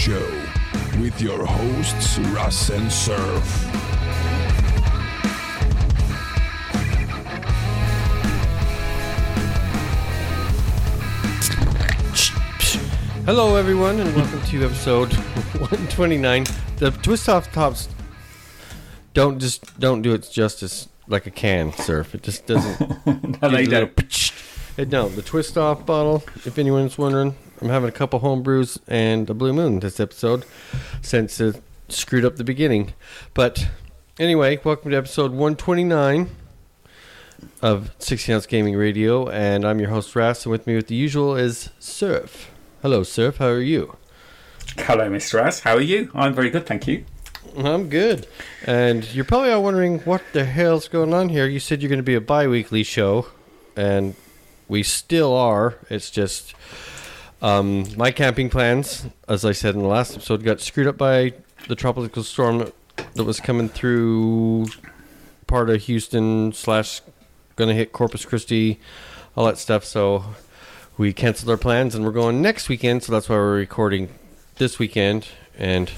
Ounce Gaming Radio Show with your hosts Russ and Surf. Hello, everyone, and welcome to episode 129. The twist off tops don't just don't do it justice like a can surf. It just doesn't. No, they give a little don't. pitch. It don't. The twist off bottle. If anyone's wondering, I'm having a couple home brews and a blue moon this episode, since it screwed up the beginning. But anyway, welcome to episode 129 of 60 Ounce Gaming Radio, and I'm your host Russ, and with me, with the usual, is Surf. Hello, Surf. How are you? Hello, Mr. Az. How are you? I'm very good, thank you. I'm good. And you're probably all wondering what the hell's going on here. You said you're going to be a bi weekly show, and we still are. It's just um, my camping plans, as I said in the last episode, got screwed up by the tropical storm that was coming through part of Houston, slash, going to hit Corpus Christi, all that stuff. So we canceled our plans and we're going next weekend. So that's why we're recording this weekend. And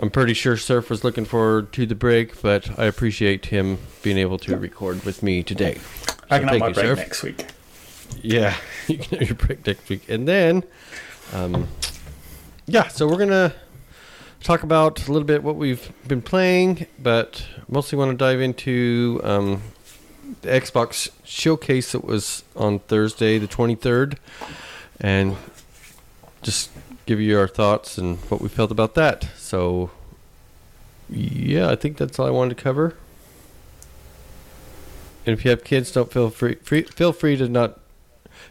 I'm pretty sure Surf was looking forward to the break, but I appreciate him being able to record with me today. I So can have my break Surf. next week. Yeah, you can have your break next week. And then, um, yeah, so we're going to talk about a little bit what we've been playing, but mostly want to dive into um, the Xbox showcase that was on Thursday, the 23rd, and just give you our thoughts and what we felt about that. So, yeah, I think that's all I wanted to cover. And if you have kids, don't feel free, free feel free to not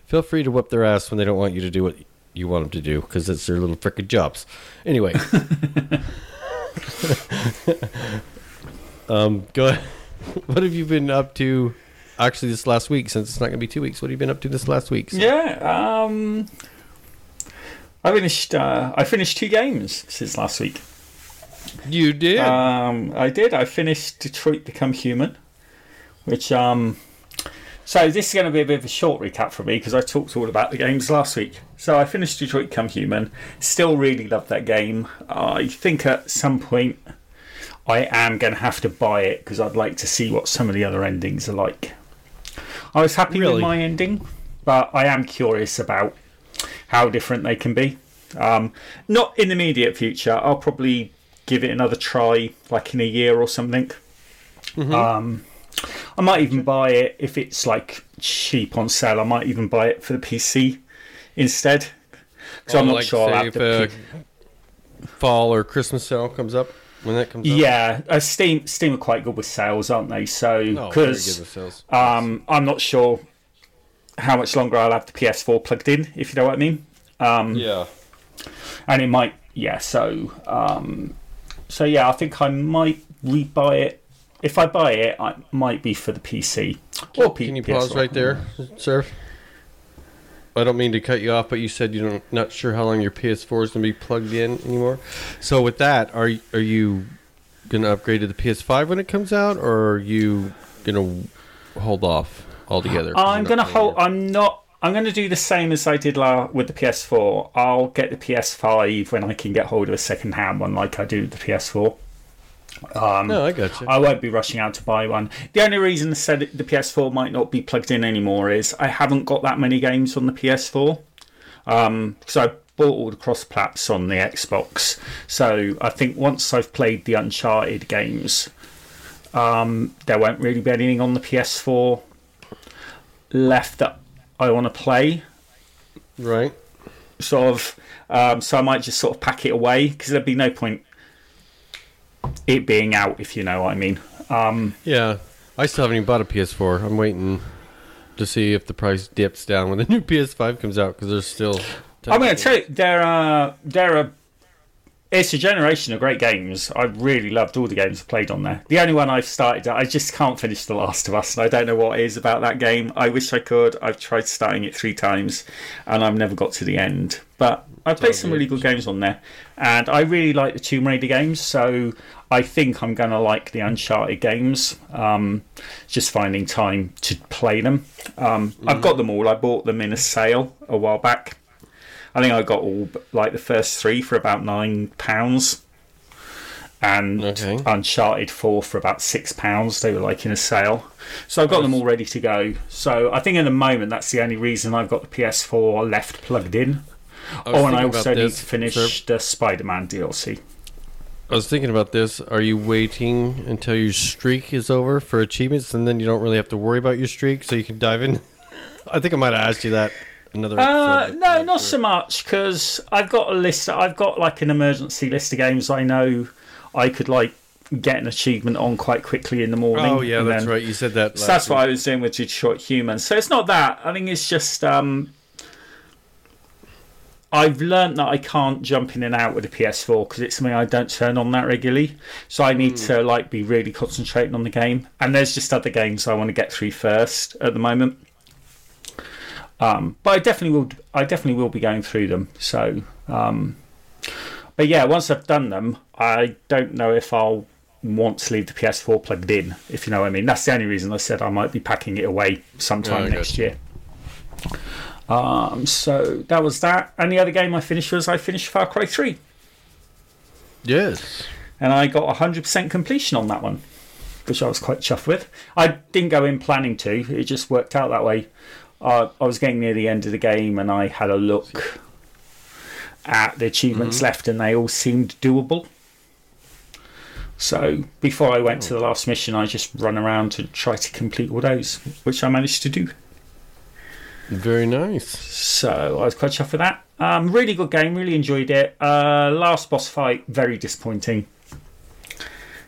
feel free to whip their ass when they don't want you to do what you want them to do because it's their little frickin' jobs. Anyway, um, go. ahead. What have you been up to? Actually, this last week, since it's not going to be two weeks, what have you been up to this last week? So- Yeah, um, I finished. Uh, I finished two games since last week. You did. Um, I did. I finished Detroit Become Human, which um. So this is going to be a bit of a short recap for me because I talked all about the games last week. So I finished Detroit Become Human. Still really love that game. I think at some point I am going to have to buy it because I'd like to see what some of the other endings are like. I was happy Really? with my ending, but I am curious about how different they can be. Um, not in the immediate future. I'll probably give it another try, like in a year or something. Um, I might even buy it if it's like cheap on sale. I might even buy it for the PC instead. Because I'm Oh, not like, sure. I'll say have if the a P- fall or Christmas sale comes up when that comes up. yeah, uh, Steam Steam are quite good with sales, aren't they? So Oh, very good because with sales. um, I'm not sure how much longer I'll have the PS4 plugged in, if you know what I mean. Um, yeah. and it might yeah so um so yeah i think i might rebuy it if i buy it it might be for the pc or P- Can you PS4. pause right there, sir? I don't mean to cut you off, but you said you're not sure how long your PS4 is going to be plugged in anymore. So with that, are are you going to upgrade to the PS5 when it comes out, or are you going to hold off altogether? i'm gonna hold i'm not i'm gonna do the same as i did la- with the ps4 i'll get the ps5 when i can get hold of a second hand one like i do with the ps4 um? No, I got you. I won't be rushing out to buy one. The only reason I said the PS4 might not be plugged in anymore is I haven't got that many games on the PS4. Um, because I bought all the cross plats on the Xbox. So I think once I've played the Uncharted games, um, there won't really be anything on the PS4 left that I want to play. right. Sort of. Um, so I might just sort of pack it away because there'd be no point it being out, if you know what I mean. Um, Yeah, I still haven't even bought a PS4. I'm waiting to see if the price dips down when the new PS5 comes out because there's still. I'm going to tell you, there are there are. It's a generation of great games. I really loved all the games I played on there. The only one I've started, I just can't finish The Last of Us, and I don't know what it is about that game. I wish I could. I've tried starting it three times, and I've never got to the end. But I played some really good games on there, and I really like the Tomb Raider games. So I think I'm going to like the Uncharted games. Um, just finding time to play them. Um, I've got them all. I bought them in a sale a while back. I think I got all like the first three for about nine pounds, and Okay. Uncharted four for about six pounds. They were like in a sale, so I've got them all ready to go. So I think at the moment that's the only reason I've got the PS4 left plugged in. Oh, and I also need to finish sir. the Spider-Man DLC. I was thinking about this. Are you waiting until your streak is over for achievements, and then you don't really have to worry about your streak, so you can dive in? I think I might have asked you that another Uh, no, not so much because I've got a list. I've got like an emergency list of games I know I could like get an achievement on quite quickly in the morning. Oh yeah, that's then- right. You said that. So that's what. I was doing with Detroit Human. So it's not that. I think it's just um, I've learned that I can't jump in and out with the PS4 because it's something I don't turn on that regularly. So I need to like be really concentrating on the game. And there's just other games I want to get through first at the moment. Um, but I definitely will. I definitely will be going through them. So, um, but yeah, once I've done them, I don't know if I'll want to leave the PS4 plugged in. If you know what I mean. That's the only reason I said I might be packing it away sometime I next year. Um, so that was that. And the other game I finished was I finished Far Cry 3. Yes. And I got 100% completion on that one, which I was quite chuffed with. I didn't go in planning to, it just worked out that way. Uh, I was getting near the end of the game and I had a look at the achievements left and they all seemed doable. So before I went to the last mission, I just run around to try to complete all those, which I managed to do. Very nice. So I was quite chuffed with that. Um, really good game, really enjoyed it. Uh, last boss fight, very disappointing.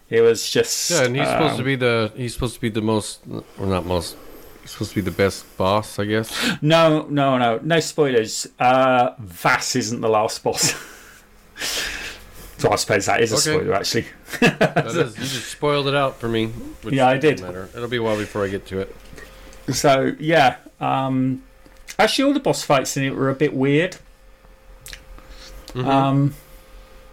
It was just Yeah, and he's supposed um, to be the he's supposed to be the most or not most. He's supposed to be the best boss, I guess. No, no, no, no spoilers. Uh, Vaas isn't the last boss. so I suppose that is a Okay. spoiler, actually. That is, you just spoiled it out for me. Yeah, I did. Matter. It'll be a while before I get to it. So yeah, um, actually, all the boss fights in it were a bit weird. Mm-hmm. Um,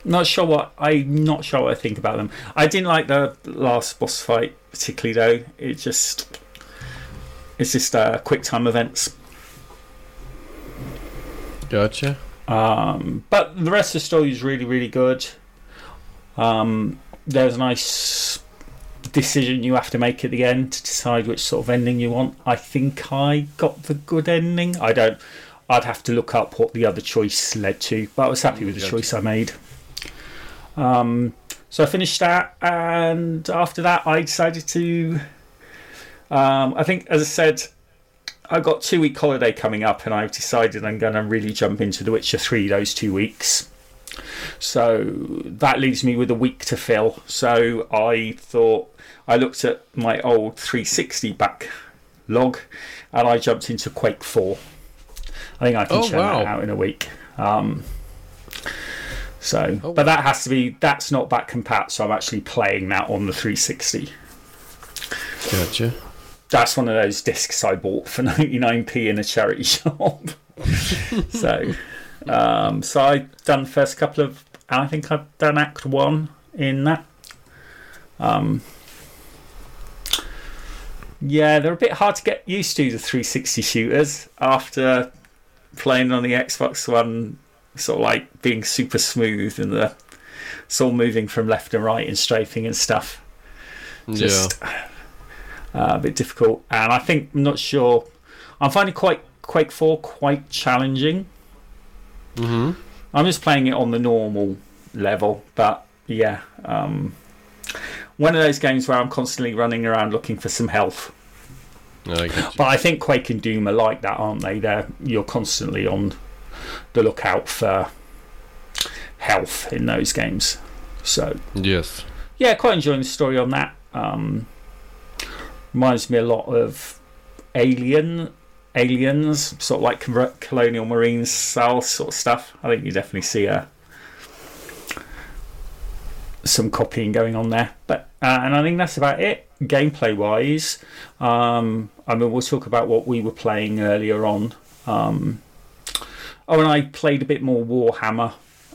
not sure what I'm not sure what I think about them. I didn't like the last boss fight particularly, though. It just it's just uh, quick time events. Gotcha. Um, but the rest of the story is really, really good. Um, there's a nice decision you have to make at the end to decide which sort of ending you want. I think I got the good ending. I don't. I'd have to look up what the other choice led to, but I was happy with the choice I made. Um, so I finished that, and after that, I decided to. Um, I think, as I said, I've got two week holiday coming up, and I've decided I'm going to really jump into The Witcher 3 those two weeks. So that leaves me with a week to fill. So I thought I looked at my old 360 back log and I jumped into Quake 4. I think I can Oh, churn wow. that out in a week. Um, so, Oh, but that has to be that's not back compat, so I'm actually playing that on the 360 Gotcha. that's one of those discs I bought for 99p in a charity shop. so, um, so I've done the first couple of. I think I've done Act One in that. Um, yeah, they're a bit hard to get used to the 360 shooters after playing on the Xbox One, sort of like being super smooth and the sort of moving from left and right and strafing and stuff just uh, a bit difficult. And I think I'm not sure. I'm finding quite Quake Four quite challenging. Mm-hmm. I'm just playing it on the normal level, but yeah, um, one of those games where I'm constantly running around looking for some health. I. But I think Quake and Doom are like that, aren't they? They're you're constantly on the lookout for health in those games. So Yes. yeah, quite enjoying the story on that. Um, reminds me a lot of Alien, Aliens, sort of like Colonial Marines style sort of stuff. I think you definitely see a some copying going on there. But uh, and I think that's about it gameplay wise. Um, I mean, we'll talk about what we were playing earlier on. Um, oh, and I played a bit more Warhammer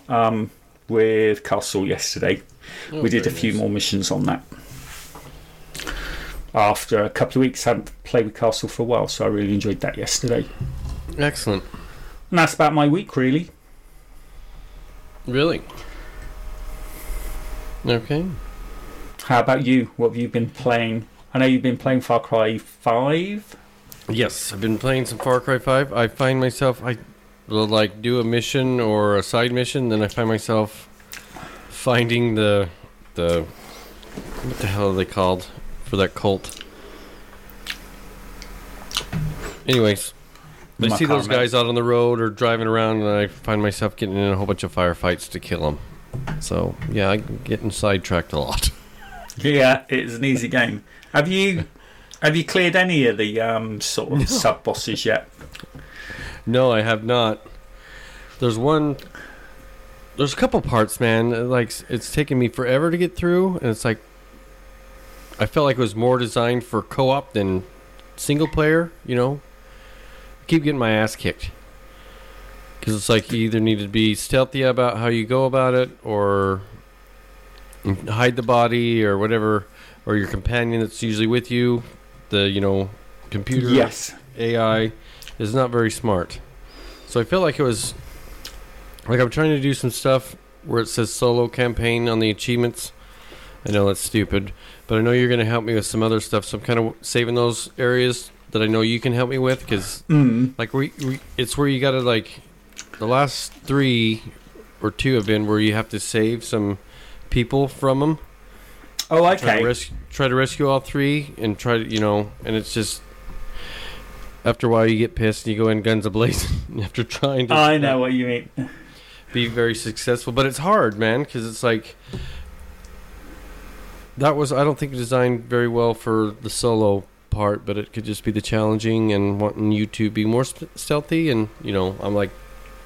um, with Castle yesterday Oh, we did a few nice. more missions on that. After a couple of weeks, I hadn't played with Castle for a while, so I really enjoyed that yesterday. Excellent. And that's about my week, really. Really? Okay. How about you? What have you been playing? I know you've been playing Far Cry 5. Yes, I've been playing some Far Cry 5. I find myself I will like do a mission or a side mission, then I find myself finding the the what the hell are they called for that cult? Anyways, I I see those guys out on the road or driving around, and I find myself getting in a whole bunch of firefights to kill them. So yeah, I'm getting sidetracked a lot. Yeah, it's an easy game. Have you have you cleared any of the um, sort of sub bosses yet? No, I have not. There's one. There's a couple parts, man. Like it's taken me forever to get through, and it's like I felt like it was more designed for co-op than single player. You know, I keep getting my ass kicked because it's like you either need to be stealthy about how you go about it, or hide the body, or whatever, or your companion that's usually with you, the you know computer Yes. AI is not very smart. So I feel like it was like I'm trying to do some stuff where it says solo campaign on the achievements. I know that's stupid, but I know you're going to help me with some other stuff. So I'm kind of saving those areas that I know you can help me with because Mm. like we, we it's where you got to like the last three or two have been where you have to save some people from them Oh, try okay. to, res- try to rescue all three and try to you know and it's just after a while you get pissed and you go in guns ablazing after trying to I know what you mean. be very successful but it's hard man because it's like that was i don't think designed very well for the solo part but it could just be the challenging and wanting you to be more st- stealthy and you know i'm like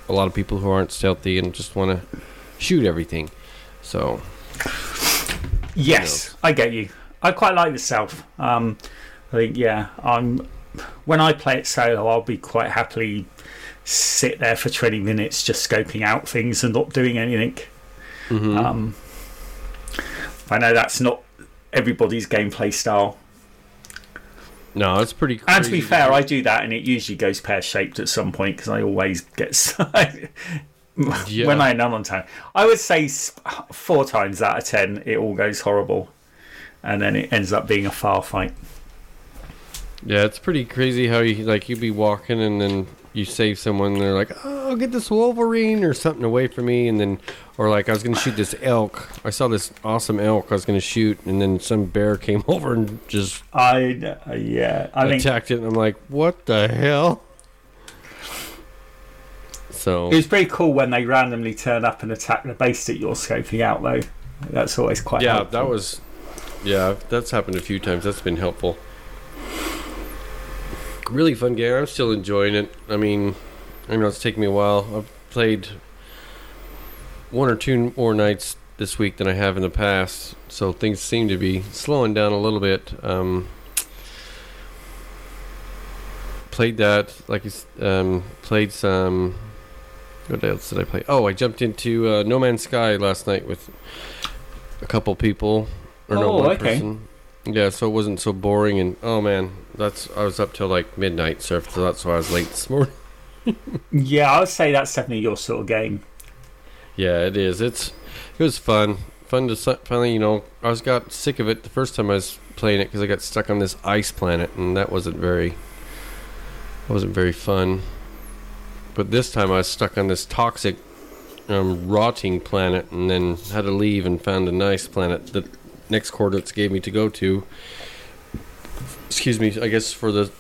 a lot of people who aren't stealthy and just want to shoot everything so Yes, I get you. I quite like the stealth. Um, I think yeah. I'm when I play it solo, I'll be quite happily sit there for 20 minutes just scoping out things and not doing anything. mhm. Um, I know that's not everybody's gameplay style. No it's pretty And to be fair, I do that, and it usually goes pear shaped at some point because I always get Yeah. when I am on time. I would say four times out of ten, it all goes horrible, and then it ends up being a far fight. Yeah, it's pretty crazy how you like you'd be walking and then you save someone and they're like, "Oh, I'll get this Wolverine or something away from me," and then or like I was gonna shoot this elk. I saw this awesome elk I was gonna shoot, and then some bear came over and just I uh, yeah, I think attacked it, and I'm like, "What the hell?" So it was pretty cool when they randomly turn up and attack the base that you're scoping out, though. That's always quite yeah, helpful. that was yeah, that's happened a few times. That's been helpful. Really fun game. I'm still enjoying it. I mean, I know it's taken me a while. I've played one or two more nights this week than I have in the past, so things seem to be slowing down a little bit. Um, played that, like you um, played some. What else did I play? Oh, I jumped into uh, No Man's Sky last night with a couple people, or no Oh, one okay. person. Yeah, so it wasn't so boring. And oh man, that's I was up till like midnight, so that's why I was late this morning. yeah, I would say that's definitely your sort of game. Yeah, it is. It's it was fun. Fun to finally, you know, I was got sick of it the first time I was playing it because I got stuck on this ice planet, and that wasn't very wasn't very fun. But this time I was stuck on this toxic, um, rotting planet, and then had to leave and found a nice planet that next coordinates gave me to go to. Excuse me, I guess for the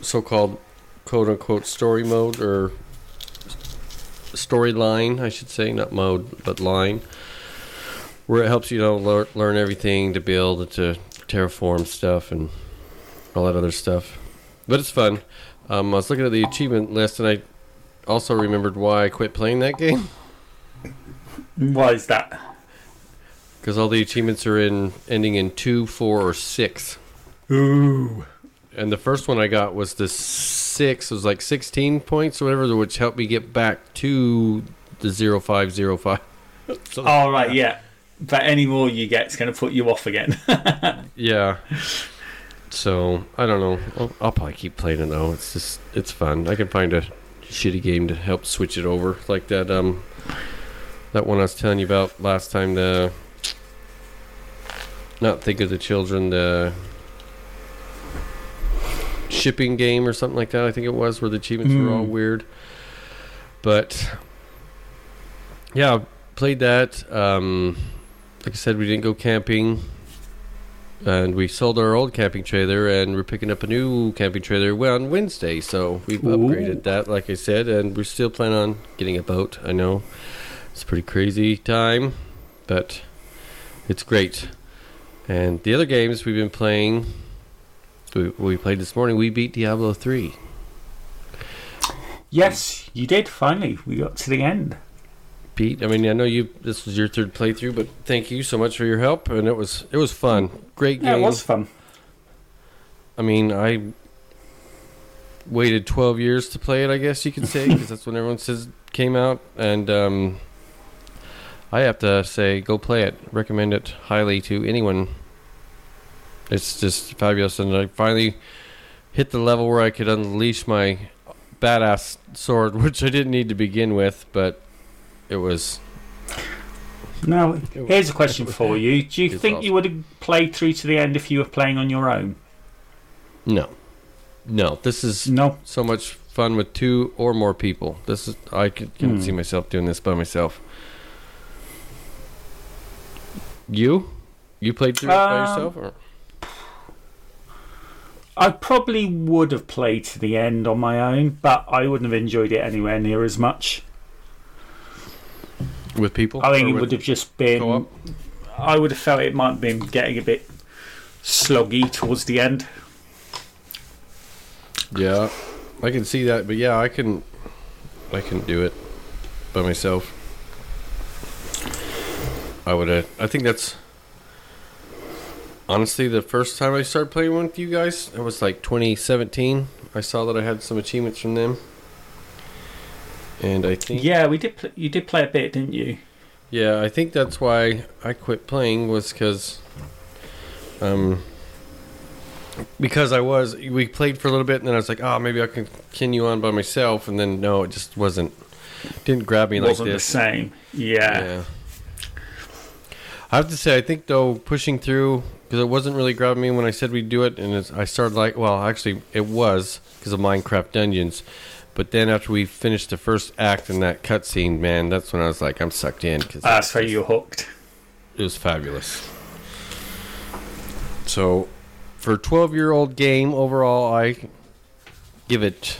so-called quote unquote story mode or storyline, I should say, not mode, but line, where it helps you know lear- learn everything to build, to terraform stuff, and all that other stuff. But it's fun. Um, I was looking at the achievement list, and I also remembered why I quit playing that game Why is that? Because all the achievements are in ending in two, four, or six. Ooh. And the first one I got was the six. It was like sixteen points or whatever, which helped me get back to the zero five zero five. So- All right, yeah. But any more you get, it's going to put you off again. Yeah. So I don't know. I'll, I'll probably keep playing it though. It's just it's fun. I can find a shitty game to help switch it over, like that um that one I was telling you about last time. The not think of the children. The shipping game or something like that. I think it was where the achievements were all Hmm. weird. But yeah, played that. Um, like I said, we didn't go camping, and we sold our old camping trailer, and we're picking up a new camping trailer on Wednesday. So we've Ooh. upgraded that, like I said, and we're still planning on getting a boat. I know it's a pretty crazy time, but it's great. And the other games we've been playing, we, we played this morning. We beat Diablo three. Yes, you did. Finally, we got to the end. Pete, I mean, I know you. This was your third playthrough, but thank you so much for your help, and it was it was fun. Great Yeah, game. it was fun. I mean, I waited twelve years to play it. I guess you could say because that's when everyone says came out, and um, I have to say, go play it. Recommend it highly to anyone. It's just fabulous, and I finally hit the level where I could unleash my badass sword, which I didn't need to begin with, but it was Now, here's a question for you: Do you think awesome. you would have played through to the end if you were playing on your own? no, no. This is No. so much fun with two or more people. This is I could, couldn't Hmm. see myself doing this by myself. You, you played through it by Um, yourself, or I probably would have played to the end on my own, but I wouldn't have enjoyed it anywhere near as much. with people? I think it would have just been. I would have felt it might have been getting a bit sloggy towards the end. Yeah, I can see that, but yeah, I can, I can do it by myself. I would. Uh, I think that's honestly the first time I started playing with you guys. It was like 2017. I saw that I had some achievements from them, and I think Yeah, we did. Pl- you did play a bit, didn't you? Yeah, I think that's why I quit playing was because, um, because I was we played for a little bit and then I was like, oh, maybe I can continue on by myself, and then no, it just wasn't, didn't grab me like Wasn't the this. same. Yeah. Yeah. I have to say, I think though pushing through because it wasn't really grabbing me when I said we'd do it, and it's, I started like, well, actually, it was because of Minecraft Dungeons. But then after we finished the first act in that cutscene, man, that's when I was like, I'm sucked in because That's where you're hooked. it was fabulous. So, for a 12 year old game overall, I give it.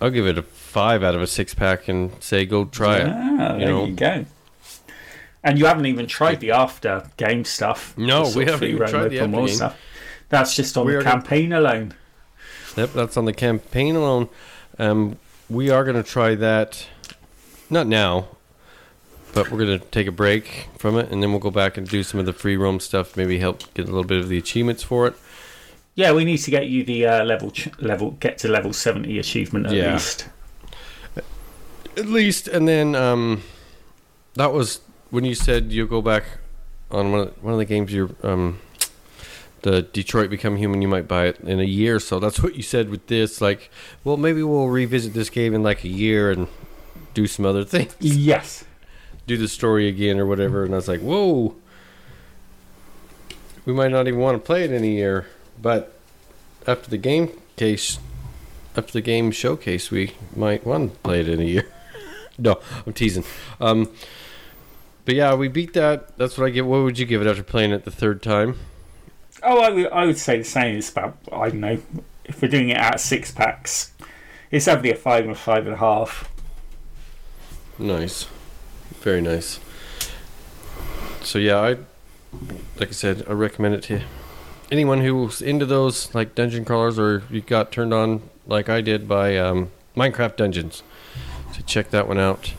I'll give it a five out of a six pack and say go try it. Ah, you there know. you go. And you haven't even tried the after game stuff. No, we haven't free even roam tried the open after world game. stuff. That's just on We the are gonna- campaign alone. Yep, that's on the campaign alone. Um, we are going to try that, not now, but we're going to take a break from it, and then we'll go back and do some of the free roam stuff. Maybe help get a little bit of the achievements for it. Yeah, we need to get you the uh, level ch- level get to level seventy achievement at Yeah. least. At least, and then um, that was when you said you'll go back on one of, one of the games. You're um, the Detroit Become Human. You might buy it in a year. So that's what you said with this. Like, well, maybe we'll revisit this game in like a year and do some other things. Yes. do the story again or whatever. And I was like, whoa, we might not even want to play it in a year. But after the game case, after the game showcase, we might want to play it in a year. no, I'm teasing. Um, but yeah, we beat that. That's what I get. What would you give it after playing it the third time? Oh, I would, I would say the same. It's about I don't know if we're doing it out of six packs. It's definitely a five and five and a half. Nice, very nice. So yeah, I like I said, I recommend it to anyone who's into those like dungeon crawlers or you got turned on like I did by um, Minecraft Dungeons. So check that one out,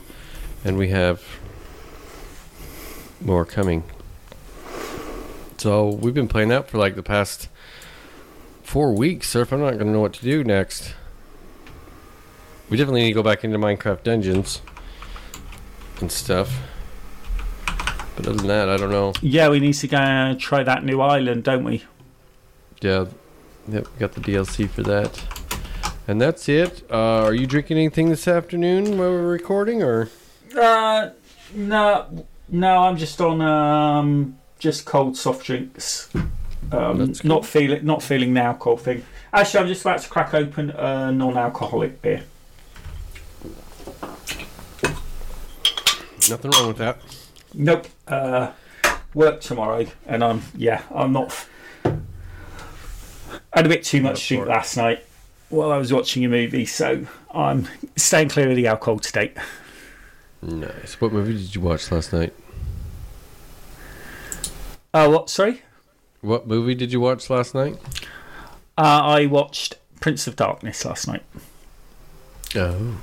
and we have more coming. So we've been playing that for like the past four weeks. So if I'm not going to know what to do next, we definitely need to go back into Minecraft Dungeons and stuff. But other than that, I don't know. Yeah, we need to go and try that new island, don't we? Yeah, yep, we got the DLC for that. And that's it. Uh, are you drinking anything this afternoon while we're recording, or Uh, no, no. I'm just on um, just cold soft drinks. Um, That's not feeling not feeling the alcohol thing. Actually, I'm just about to crack open a non-alcoholic beer. nothing wrong with that? Nope. Uh, work tomorrow, and I'm yeah, I'm not. I had a bit too much to drink last night while I was watching a movie, so I'm staying clear of the alcohol today. Nice. What movie did you watch last night? Uh, what? Sorry. What movie did you watch last night? Uh, I watched Prince of Darkness last night, Oh.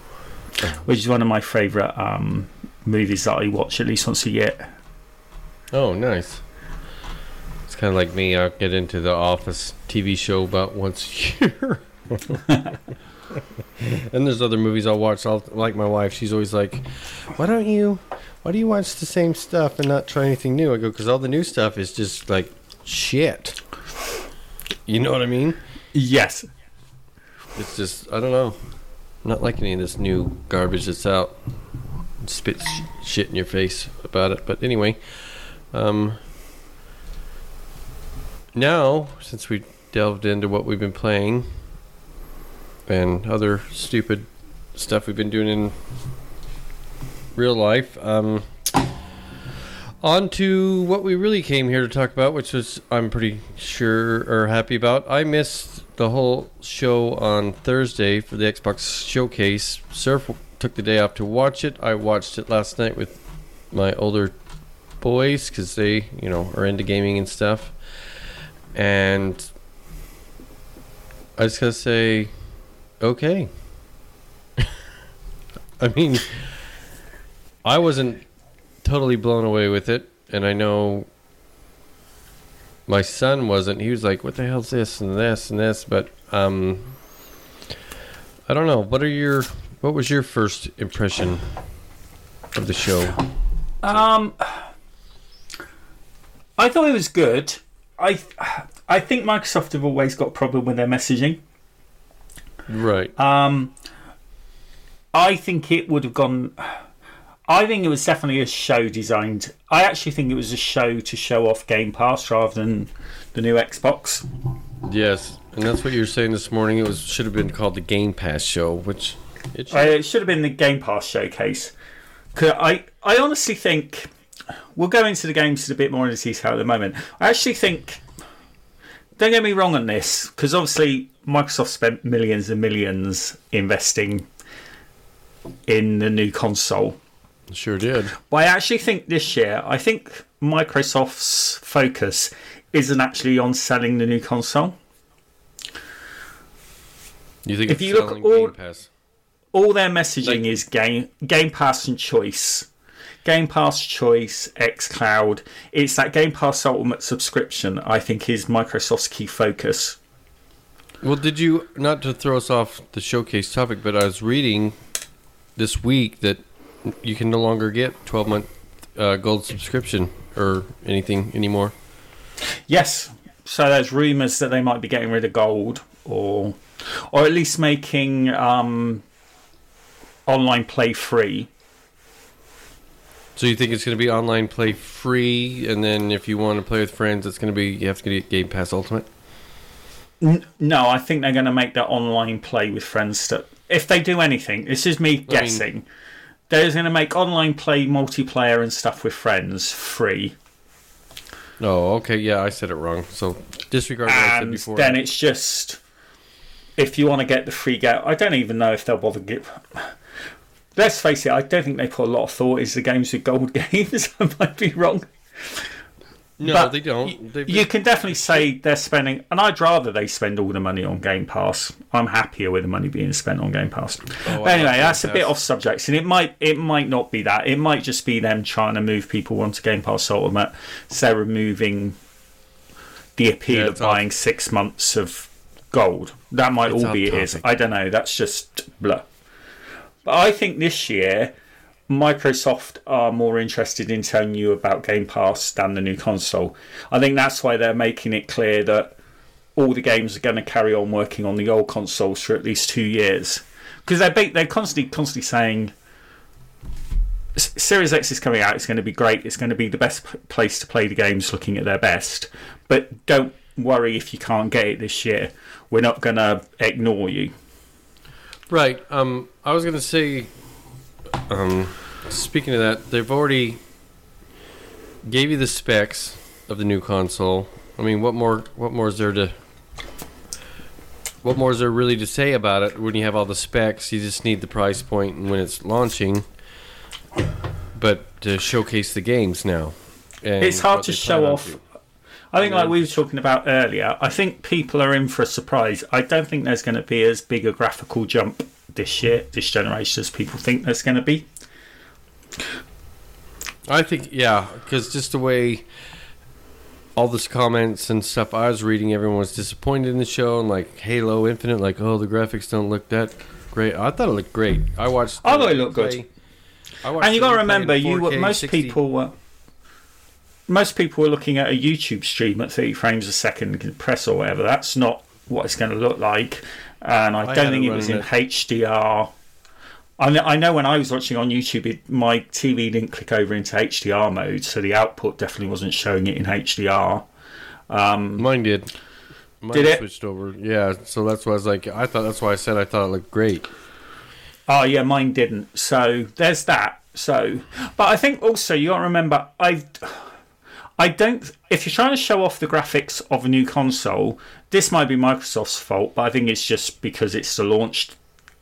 which is one of my favourite um, movies that I watch at least once a year. Oh, nice. It's kind of like me. I get into the Office TV show about once a year. and there's other movies I'll watch. I'll like my wife. She's always like, "Why don't you? Why do you watch the same stuff and not try anything new?" I go, "Because all the new stuff is just like shit." You know what I mean? Yes. It's just I don't know. I'm not like any of this new garbage that's out. It spits sh- shit in your face about it. But anyway, um, now since we delved into what we've been playing and other stupid stuff we've been doing in real life, um, on to what we really came here to talk about, which was I'm pretty sure or happy about. I missed the whole show on Thursday for the Xbox showcase. Surf took the day off to watch it. I watched it last night with my older boys because they, you know, are into gaming and stuff. And I just gotta say, okay. I mean, I wasn't totally blown away with it, and I know my son wasn't. He was like, "What the hell's this and this and this?" But um, I don't know. What are your what was your first impression of the show? Um, I thought it was good. I I think Microsoft have always got a problem with their messaging. Right. Um, I think it would have gone. I think it was definitely a show designed. I actually think it was a show to show off Game Pass rather than the new Xbox. Yes, and that's what you were saying this morning. It was should have been called the Game Pass show, which it should. Uh, it should have been the Game Pass showcase. 'Cause I I honestly think we'll go into the games a bit more in detail at the moment. I actually think. Don't get me wrong on this, because obviously Microsoft spent millions and millions investing in the new console. sure did. But I actually think this year, I think Microsoft's focus isn't actually on selling the new console. You think If it's you look selling all- All their messaging Like- is game Game Pass and choice. Game Pass choice, xCloud. It's that Game Pass Ultimate subscription, I think, is Microsoft's key focus. Well, did you not to throw us off the showcase topic, but I was reading this week that you can no longer get 12 month uh, gold subscription or anything anymore. Yes. So there's rumours that they might be getting rid of gold or or at least making um, online play free. So you think it's going to be online play free, and then if you want to play with friends, it's going to be you have to get Game Pass Ultimate. No, I think they're going to make that online play with friends. St- if they do anything, this is me guessing. they're going to make online play, multiplayer, and stuff with friends free, Oh, okay, yeah, I said it wrong. So disregard what I said before. then it's just if you want to get the free game. I don't even know if they'll bother give. Let's face it, I don't think they put a lot of thought into the games with gold games. I might be wrong. no, but they don't. They've You can definitely say they're spending, and I'd rather they spend all the money on Game Pass. I'm happier with the money being spent on Game Pass. Oh, but anyway, that's a bit off subject, and it might it might not be that. It might just be them trying to move people onto Game Pass Ultimate. So they're removing the appeal Yeah, of buying six months of gold. That might It's all be off it is. I don't know. That's just blah. But I think this year. Microsoft are more interested in telling you about Game Pass than the new console. I think that's why they're making it clear that all the games are going to carry on working on the old consoles for at least two years because they're they're constantly constantly saying Series X is coming out. It's going to be great. It's going to be the best place to play the games, looking at their best. But don't worry if you can't get it this year. We're not going to ignore you. Right. Um, I was gonna say. Um, speaking of that, they've already gave you the specs of the new console. I mean, what more? What more is there to? What more is there really to say about it when you have all the specs? You just need the price point and when it's launching. But to showcase the games now. And it's hard to show off. to. I think, like we were talking about earlier, I think people are in for a surprise. I don't think there's going to be as big a graphical jump this year, this generation, as people think there's going to be. I think yeah, because just the way all this comments and stuff I was reading, everyone was disappointed in the show and like Halo Infinite, like oh the graphics don't look that great. I thought it looked great. I watched. I thought it looked good. I watched And you got to remember, you were, most 60. people were most people were looking at a YouTube stream at 30 frames a second compress or whatever. That's not what it's going to look like, and I, I don't think it it was in running HDR. I know, I know when I was watching on YouTube, it, my TV didn't click over into HDR mode, so the output definitely wasn't showing it in HDR. Um, mine did. Mine Did it? switched over? Yeah. So that's why I was like, I thought that's why I said I thought it looked great. Oh yeah, mine didn't. So there's that. So, but I think also you got to remember, I, I don't. If you're trying to show off the graphics of a new console, this might be Microsoft's fault, but I think it's just because it's the launch,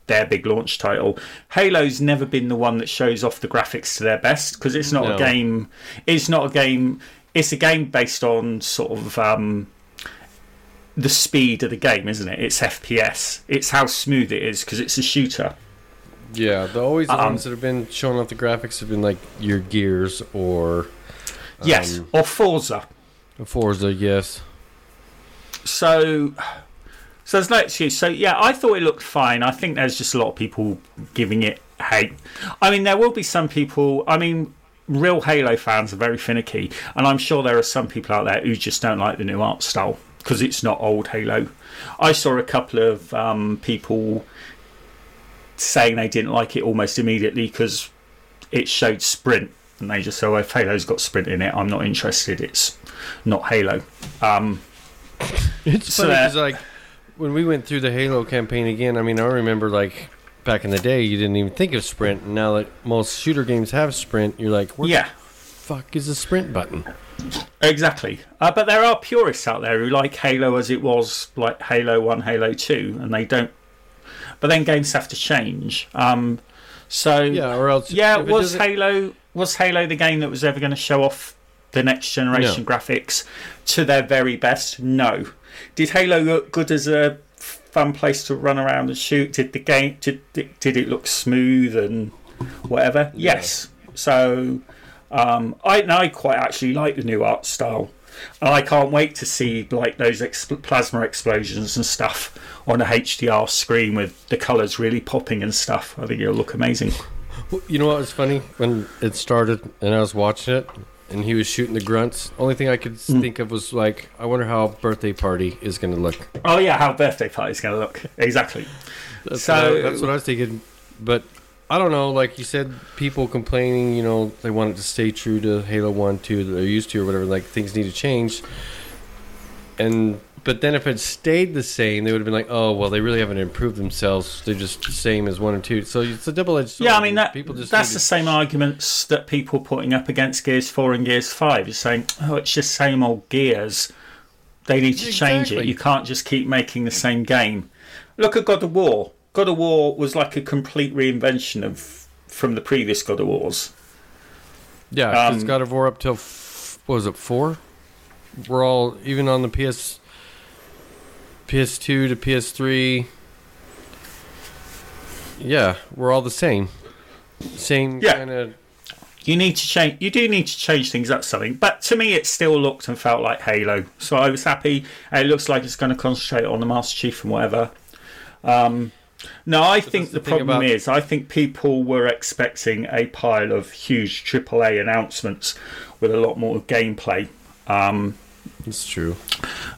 their big launch title. Halo's never been the one that shows off the graphics to their best because it's not No. a game. It's not a game. It's a game based on sort of. Um, the speed of the game, isn't it? It's FPS. It's how smooth it is because it's a shooter. Yeah. The always the Um, ones that have been showing off the graphics have been like your Gears or Yes, Um, or Forza. Forza. Yes. So, so there's no excuse. So yeah, I thought it looked fine. I think there's just a lot of people giving it hate. I mean, there will be some people. I mean, real Halo fans are very finicky, and I'm sure there are some people out there who just don't like the new art style because it's not old Halo. I saw a couple of um, people saying they didn't like it almost immediately because it showed sprint. And they just oh, if Halo's got sprint in it, I'm not interested. It's not Halo. Um, It's So funny because like when we went through the Halo campaign again, I mean, I remember like back in the day, you didn't even think of sprint. And now that most shooter games have sprint, you're like, where yeah. the fuck is the sprint button? Exactly. Uh, but there are purists out there who like Halo as it was, like Halo 1, Halo 2, and they don't. But then games have to change. Um, so, Yeah, or else yeah, it was doesn't- Halo was Halo the game that was ever going to show off the next generation graphics to their very best? No. Did Halo look good as a fun place to run around and shoot? Did the game did did did it look smooth and whatever? Yes. So um, I I quite actually like the new art style, and I can't wait to see like those plasma explosions and stuff on a HDR screen with the colours really popping and stuff. I think it'll look amazing. You know what was funny when it started and I was watching it and he was shooting the grunts. Only thing I could Hmm. think of was like, I wonder how birthday party is going to look. Oh yeah, how birthday party's going to look exactly. That's So- what I, that's what I was thinking. But I don't know. Like you said, people complaining. You know, they wanted to stay true to Halo One, Two that they're used to, or whatever. Like things need to change. And but then if it stayed the same, they would have been like, oh well, they really haven't improved themselves. They're just the same as one and two. So it's a double edged. sword. Yeah, I mean that people just that's the to- same arguments that people putting up against Gears Four and Gears Five is saying, oh, it's just same old Gears. They need to change it. You can't just keep making the same game. Look at God of War. God of War was like a complete reinvention of from the previous God of Wars. Yeah, Um, God of War up till f- what was it four? We're all even on the PS, PS2 to PS3. Yeah, we're all the same, same Yeah. kind of. You need to change. You do need to change things up something. But to me, it still looked and felt like Halo. So I was happy. It looks like it's going to concentrate on the Master Chief and whatever. Um, no, I think the the, problem about- is, I think people were expecting a pile of huge AAA announcements with a lot more gameplay. Um, It's true.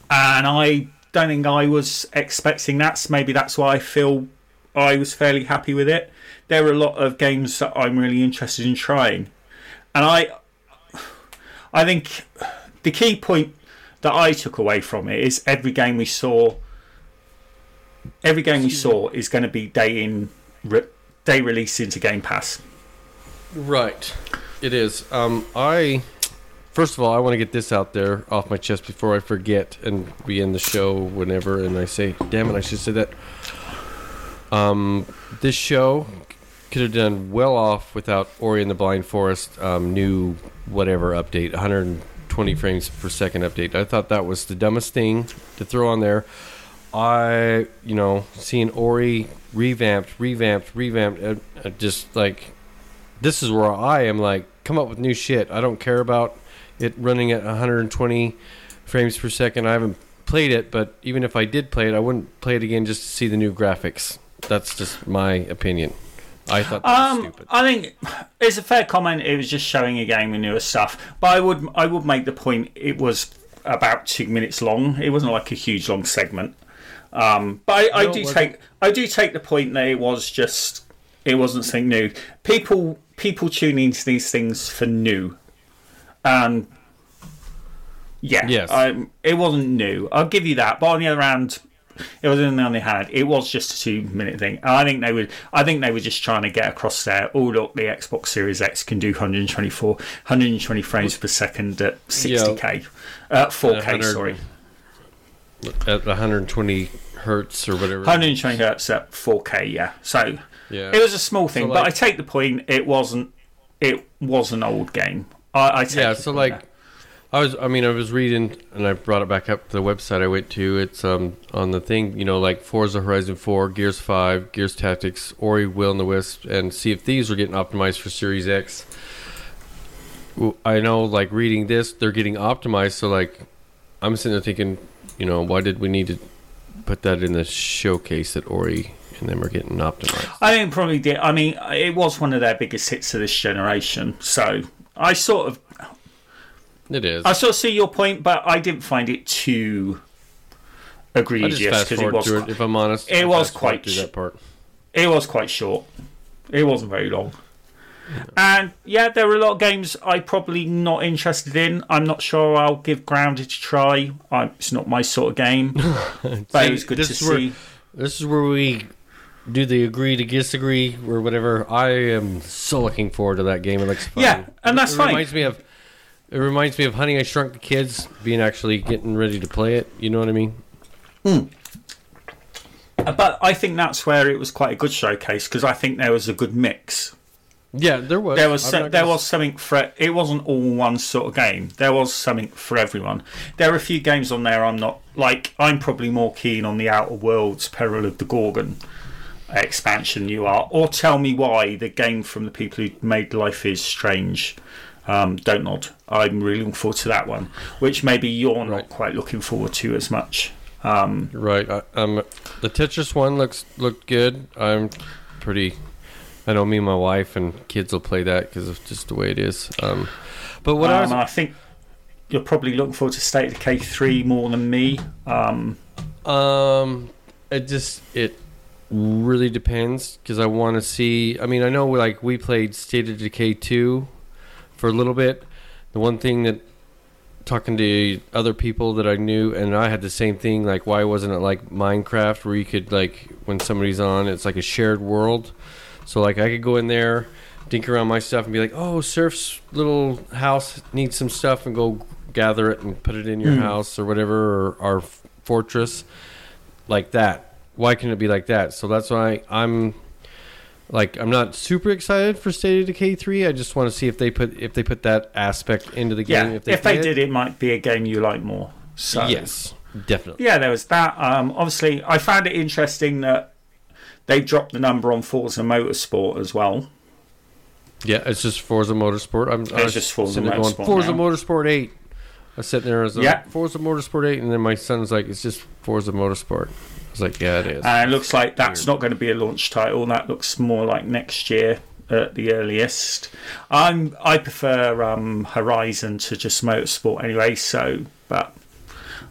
and I don't think I was expecting that. So maybe that's why I feel I was fairly happy with it. There are a lot of games that I'm really interested in trying, and I, I think the key point that I took away from it is every game we saw, every game we saw is going to be day in, re, day release into Game Pass. Right. It is. Um, I first of all, I want to get this out there off my chest before I forget and be in the show whenever. And I say, damn it, I should say that. Um, this show could have done well off without Ori and the Blind Forest um, new whatever update, 120 frames per second update. I thought that was the dumbest thing to throw on there. I, you know, seeing Ori revamped, revamped, revamped, uh, just like this is where I am like, come up with new shit. I don't care about it running at 120 frames per second. I haven't played it, but even if I did play it, I wouldn't play it again just to see the new graphics. That's just my opinion. I thought that was Um, stupid. I think it's a fair comment. It was just showing a game with newer stuff, but I would I would make the point it was about two minutes long. It wasn't like a huge long segment. Um, but I, I No, it do take I do take the point that it was just it wasn't something new. People people tune into these things for new, and yeah, Yes. I, it wasn't new. I'll give you that. But on the other hand, it was in the other hand, it was just a two minute thing. And I think they would I think they were just trying to get across there. Oh look, the Xbox Series X can do 124 120 frames per second at 60k. Uh, 4K, 100 sorry. At 120 hertz or whatever. 120 hertz at 4K, yeah. So Yeah. it was a small thing, So, but I take the point. It wasn't. It was an old game. I, I yeah so like there. i was i mean i was reading and i brought it back up to the website i went to it's um on the thing you know like forza horizon 4 gears 5 gears tactics ori will and the wisp and see if these are getting optimized for series X. I know like reading this they're getting optimized so like i'm sitting there thinking you know why did we need to put that in the showcase that ori and them are getting optimized I think probably did. I mean, it was one of their biggest hits of this generation. So I sort of, it is I sort of see your point, but I didn't find it too I egregious because it was it if i'm honest it I was quite sh- that part it was quite short. It wasn't very long. And yeah, there were a lot of games I'm probably not interested in. I'm not sure I'll give Grounded a try. I, it's not my sort of game, but it was good to where- see. This is where we do the agree to disagree or whatever. I am so looking forward to that game. It looks fun. Yeah, and that's it fine. reminds me of it reminds me of Honey I Shrunk the Kids being actually getting ready to play it. You know what I mean? Hmm. Uh, but I think that's where it was quite a good showcase because I think there was a good mix. Yeah, there was. There was I'm so, there gonna was something for it wasn't all one sort of game. There was something for everyone. There are a few games on there I'm not like. I'm probably more keen on the Outer Worlds Peril of the Gorgon expansion you are, or tell me why the game from the people who made Life is Strange. Um, Dontnod. I'm really looking forward to that one, which maybe you're not quite looking forward to as much. Um, Right. I, um, the Tetris one looks looked good. I'm pretty. I know me and my wife and kids will play that because of just the way it is. Um, but what I was um, I think you're probably looking forward to State of Decay three more than me. Um, Um, it just it really depends because I want to see. I mean, I know like we played State of Decay two for a little bit. The one thing that talking to other people that I knew, and I had the same thing. Like, why wasn't it like Minecraft, where you could like when somebody's on, it's like a shared world. So like I could go in there, dink around my stuff, and be like, "Oh, Surf's little house needs some stuff," and go gather it and put it in your Mm. house or whatever, or our f- fortress, like that. Why can it be like that? So that's why I'm like I'm not super excited for State of Decay three. I just want to see if they put if they put that aspect into the game. yeah, game. if they, did, it might be a game you like more. So yes, definitely. yeah, there was that. Um, obviously, I found it interesting that they dropped the number on Forza Motorsport as well. Yeah, it's just Forza Motorsport. I'm I was just Forza Motorsport Going, Forza now. Motorsport eight. I sitting there as Yeah. Forza Motorsport eight, and then my son's like, "It's just Forza Motorsport." I was like, "Yeah, it is." And it looks like that's Weird. not going to be a launch title. That looks more like next year at the earliest. I'm I prefer um, Horizon to just Motorsport anyway. So, but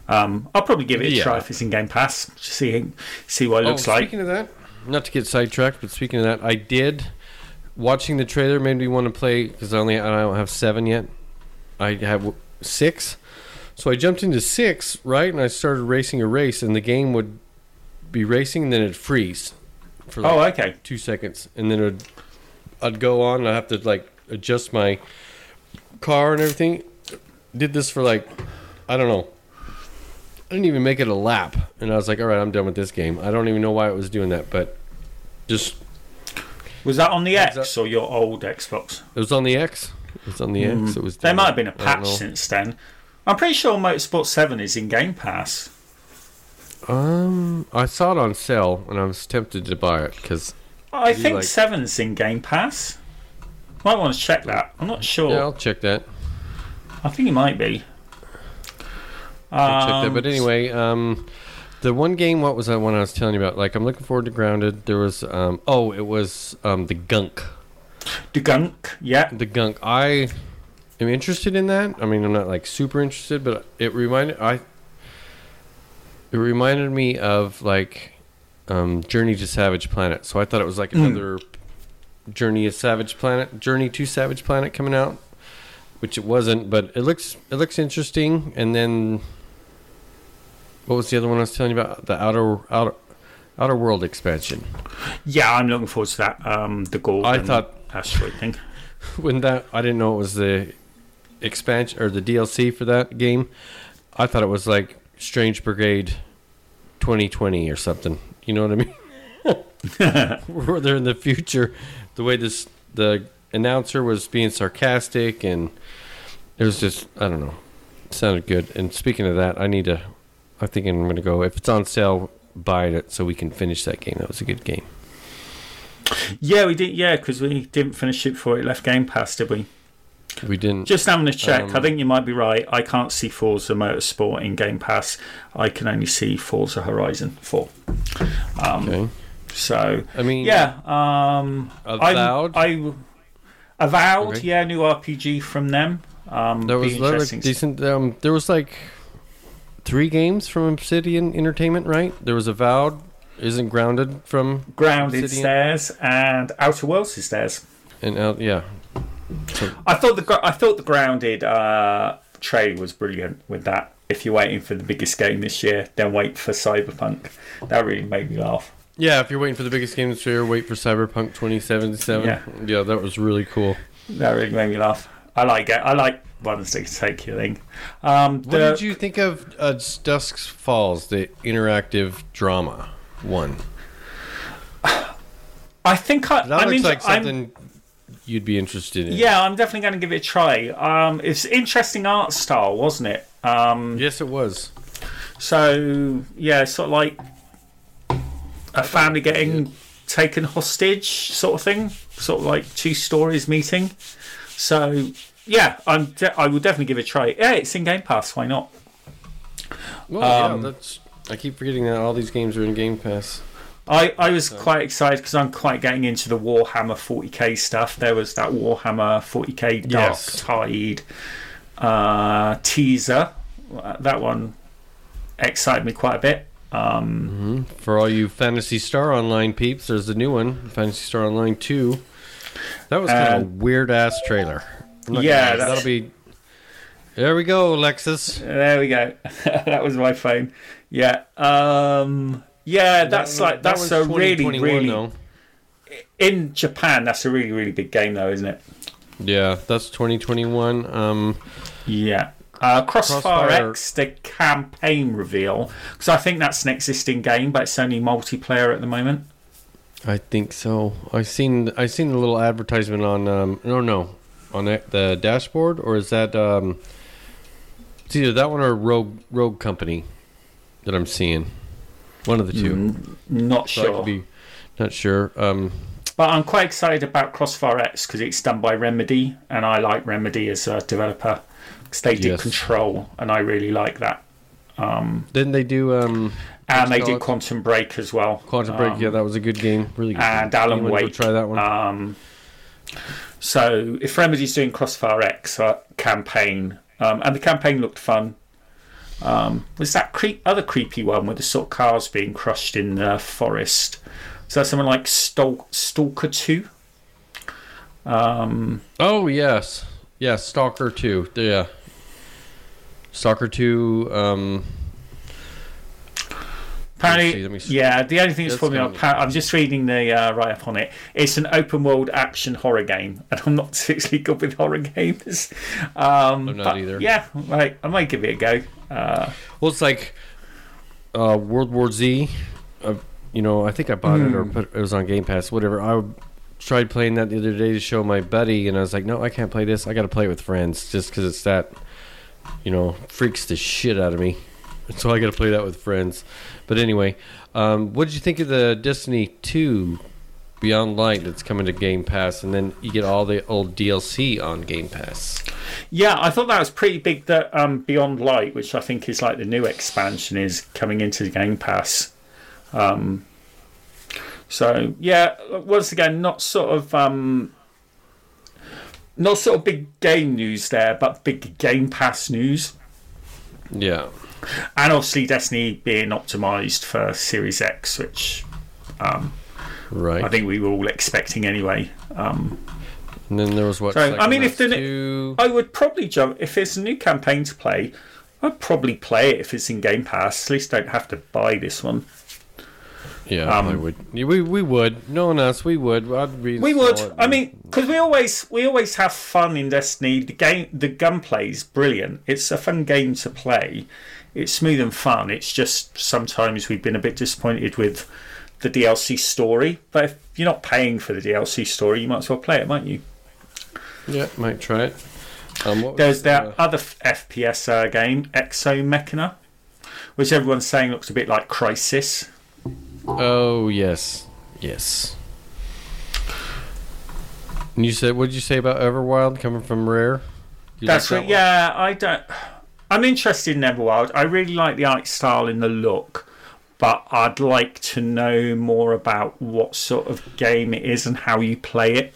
Um, I'll probably give it a Yeah. try if it's in Game Pass. Just see see what it Oh, looks like. speaking of that, not to get sidetracked, but speaking of that, I did watching the trailer made me want to play because I only I don't have seven yet. I have six, so I jumped into six right, and I started racing a race, and the game would be racing, then it'd freeze for like Oh, okay. two seconds, and then it'd, I'd go on. And I have to like adjust my car and everything. Did this for like I don't know. I didn't even make it a lap, and I was like, "All right, I'm done with this game." I don't even know why it was doing that, but just Was that on the X or your old Xbox? it was on the X. It was on the X. It was. Mm. There might have been a patch since then. I'm pretty sure Motorsport 7 is in Game Pass. Um, I saw it on sale, and I was tempted to buy it because I think like- 7's in Game Pass. Might want to check that. I'm not sure. yeah, I'll check that. I think it might be. I'll check that. Um, But anyway, um, the one game, what was that one I was telling you about? Like, I'm looking forward to Grounded. There was, um, oh, it was um, the Gunk. The Gunk, yeah. The Gunk. I am interested in that. I mean, I'm not like super interested, but it reminded I. It reminded me of like um, Journey to Savage Planet. So I thought it was like another Journey to Savage Planet, Journey to Savage Planet coming out, which it wasn't. But it looks it looks interesting. And then what was the other one I was telling you about? The outer outer outer world expansion. Yeah, I'm looking forward to that. Um, the Golden I thought Asteroid thing. when that I didn't know it was the expansion or the DLC for that game. I thought it was like Strange Brigade 2020 or something. You know what I mean? Where they're in the future, the way this the announcer was being sarcastic and it was just I don't know. It sounded good. And speaking of that, I need to. I think I'm going to go if it's on sale, buy it so we can finish that game. That was a good game. Yeah, we did. Yeah, because we didn't finish it before it left Game Pass, did we? We didn't. Just having a check. Um, I think you might be right. I can't see Forza Motorsport in Game Pass. I can only see Forza Horizon 4. Um, okay. So I mean, yeah, um, Avowed? I, I avowed. Okay. Yeah, new RPG from them. Um, That was was decent. Um, there was like three games from Obsidian Entertainment, right? There was Avowed, isn't Grounded from Grounded Obsidian. Stairs and Outer Worlds Stairs. and out. Yeah, I thought the I thought the Grounded uh, trailer was brilliant with that. If you're waiting for the biggest game this year, then wait for Cyberpunk. That really made me laugh. yeah. If you're waiting for the biggest game this year, wait for Cyberpunk 2077. Yeah. yeah, that was really cool. That really made me laugh. I like it. I like take your thing. Um, What the- did you think of uh, Dusk Falls, the interactive drama one? I think I. That I looks mean, like I'm- something you'd be interested in. Yeah, I'm definitely going to give it a try. Um, it's interesting art style, wasn't it? Um, Yes, it was. so yeah, sort of like a family getting taken hostage, sort of thing. Sort of like two stories meeting. So yeah, I'm. De- I will definitely give it a try. Yeah, it's in Game Pass. Why not? Well, Um, yeah, that's. I keep forgetting that all these games are in Game Pass. I, I was quite excited because I'm quite getting into the Warhammer 40k stuff. There was that Warhammer 40k Dark Yes. Tide uh, teaser. Uh, That one excited me quite a bit. Um, For all you Phantasy Star Online peeps, there's the new one, Phantasy Star Online 2. That was kind of a weird ass trailer. Yeah, that's- that'll be. There we go, Alexis. there we go. that was my phone. Yeah. Um, yeah, that's That- like that's one's a really really though. in Japan. That's a really really big game though, isn't it? Yeah, that's 2021. Um, Yeah. Uh, Crossfire, Crossfire- X, the campaign reveal, because I think that's an existing game, but it's only multiplayer at the moment. I think so. I seen I seen the little advertisement on um no no on the, the dashboard or is that um it's either that one or Rogue Rogue Company that I'm seeing. One of the two. Mm, not So sure. be not sure. Um But I'm quite excited about Crossfire X because it's done by Remedy, and I like Remedy as a developer because they did Yes. Control, and I really like that. Didn't they do um And they did? Quantum Break as well. Quantum Break? Um, yeah, that was a good game. Really good. and game. Alan Anyone go Wake. Try that one. Um, so if Remedy's doing Crossfire X uh, campaign, um, and the campaign looked fun, Um, was that creep other creepy one with the sort of cars being crushed in the forest? Is that something like Stal- Stalker Two? Um, Oh yes, yes. Stalker two. Yeah. Stalker two. Um, Apparently, see, me yeah. The only thing that's put me gonna up. be- I'm just reading the uh, write up on it. It's an open world action horror game, and I'm not particularly good with horror games. Um, I'm not either. Yeah, right. I might give it a go. Uh, well, it's like uh, World War Z. Uh, you know, I think I bought it or put it was on Game Pass. Whatever. I tried playing that the other day to show my buddy, and I was like, no, I can't play this. I got to play it with friends, just because it's that. You know, freaks the shit out of me. So I got to play that with friends. But anyway, um, what did you think of the Destiny 2 Beyond Light that's coming to Game Pass, and then you get all the old DLC on Game Pass? Yeah, I thought that was pretty big. That um, Beyond Light, which I think is like the new expansion, is coming into the Game Pass. Um, so yeah, once again, not sort of um, not sort of big game news there, but big Game Pass news. Yeah. And obviously, Destiny being optimized for Series X, which Right. I think we were all expecting anyway. Um, and then there was what? So, I mean, if the- two... I would probably jump if it's a new campaign to play. I'd probably play it if it's in Game Pass. At least don't have to buy this one. yeah, um, I would. Yeah, We we would. Knowing us, we would. I'd We would. it I mean, because we always we always have fun in Destiny. The game, the gunplay is brilliant. It's a fun game to play. It's smooth and fun. It's just sometimes we've been a bit disappointed with the DLC story. But if you're not paying for the DLC story, you might as well play it, might you? yeah, might try it. Um, There's that uh, other FPS uh, game, Exo Mechana, which everyone's saying looks a bit like Crysis. oh yes, yes. And you said, what did you say about Everwild coming from Rare? You That's right. that Yeah, I don't. I'm interested in Everwild. I really like the art style and the look, but I'd like to know more about what sort of game it is and how you play it.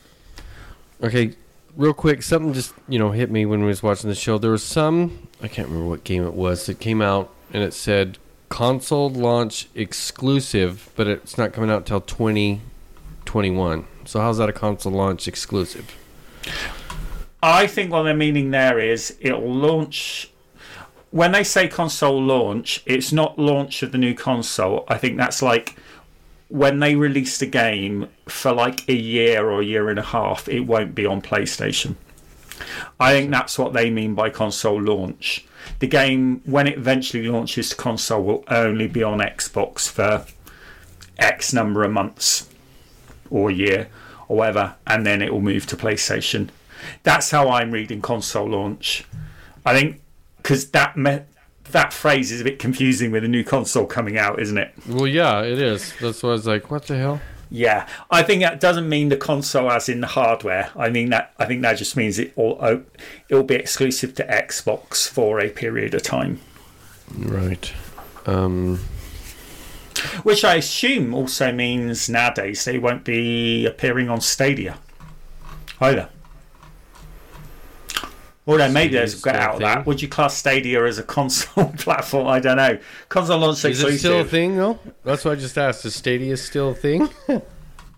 Okay, real quick, something just you know hit me when we was watching the show. There was some I can't remember what game it was that came out and it said console launch exclusive, but it's not coming out till 2021. So how's that a console launch exclusive? I think what they're meaning there is it'll launch. When they say console launch, it's not launch of the new console. I think that's like when they release the game for like a year or a year and a half, it won't be on PlayStation. I think that's what they mean by console launch. The game, when it eventually launches to console, will only be on Xbox for X number of months or a year or whatever, and then it will move to PlayStation. That's how I'm reading console launch. I think because that me- that phrase is a bit confusing with a new console coming out, isn't it? Well, yeah, it is. That's why I was like, what the hell? Yeah, I think that doesn't mean the console as in the hardware. I mean that I think that just means it will it will be exclusive to Xbox for a period of time, Right. Um, which I assume also means nowadays they won't be appearing on Stadia either. Although maybe there's a Stadia's get out of that. Would you class Stadia as a console platform? I don't know. Console launch is it exclusive. still a thing though? That's what I just asked. Is Stadia still a thing?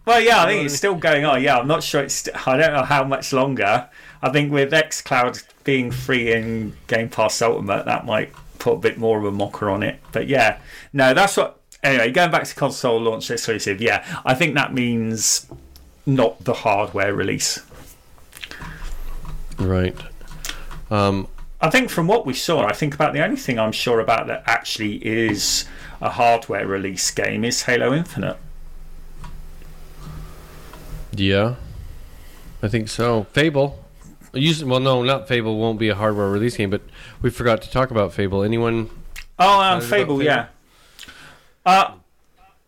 Well, yeah, I think it's um, still going on. Yeah, I'm not sure it's. St- I don't know how much longer. I think with XCloud being free in Game Pass Ultimate, that might put a bit more of a mocker on it. But yeah, no, that's what. Anyway, going back to console launch exclusive, yeah, I think that means not the hardware release. right. Um, I think from what we saw, I think about the only thing I'm sure about that actually is a hardware release game is Halo Infinite. yeah, I think so. Fable. Using, well, no, not Fable. Won't be a hardware release game, but we forgot to talk about Fable. Anyone? Oh, um, Fable, Fable? yeah. Uh,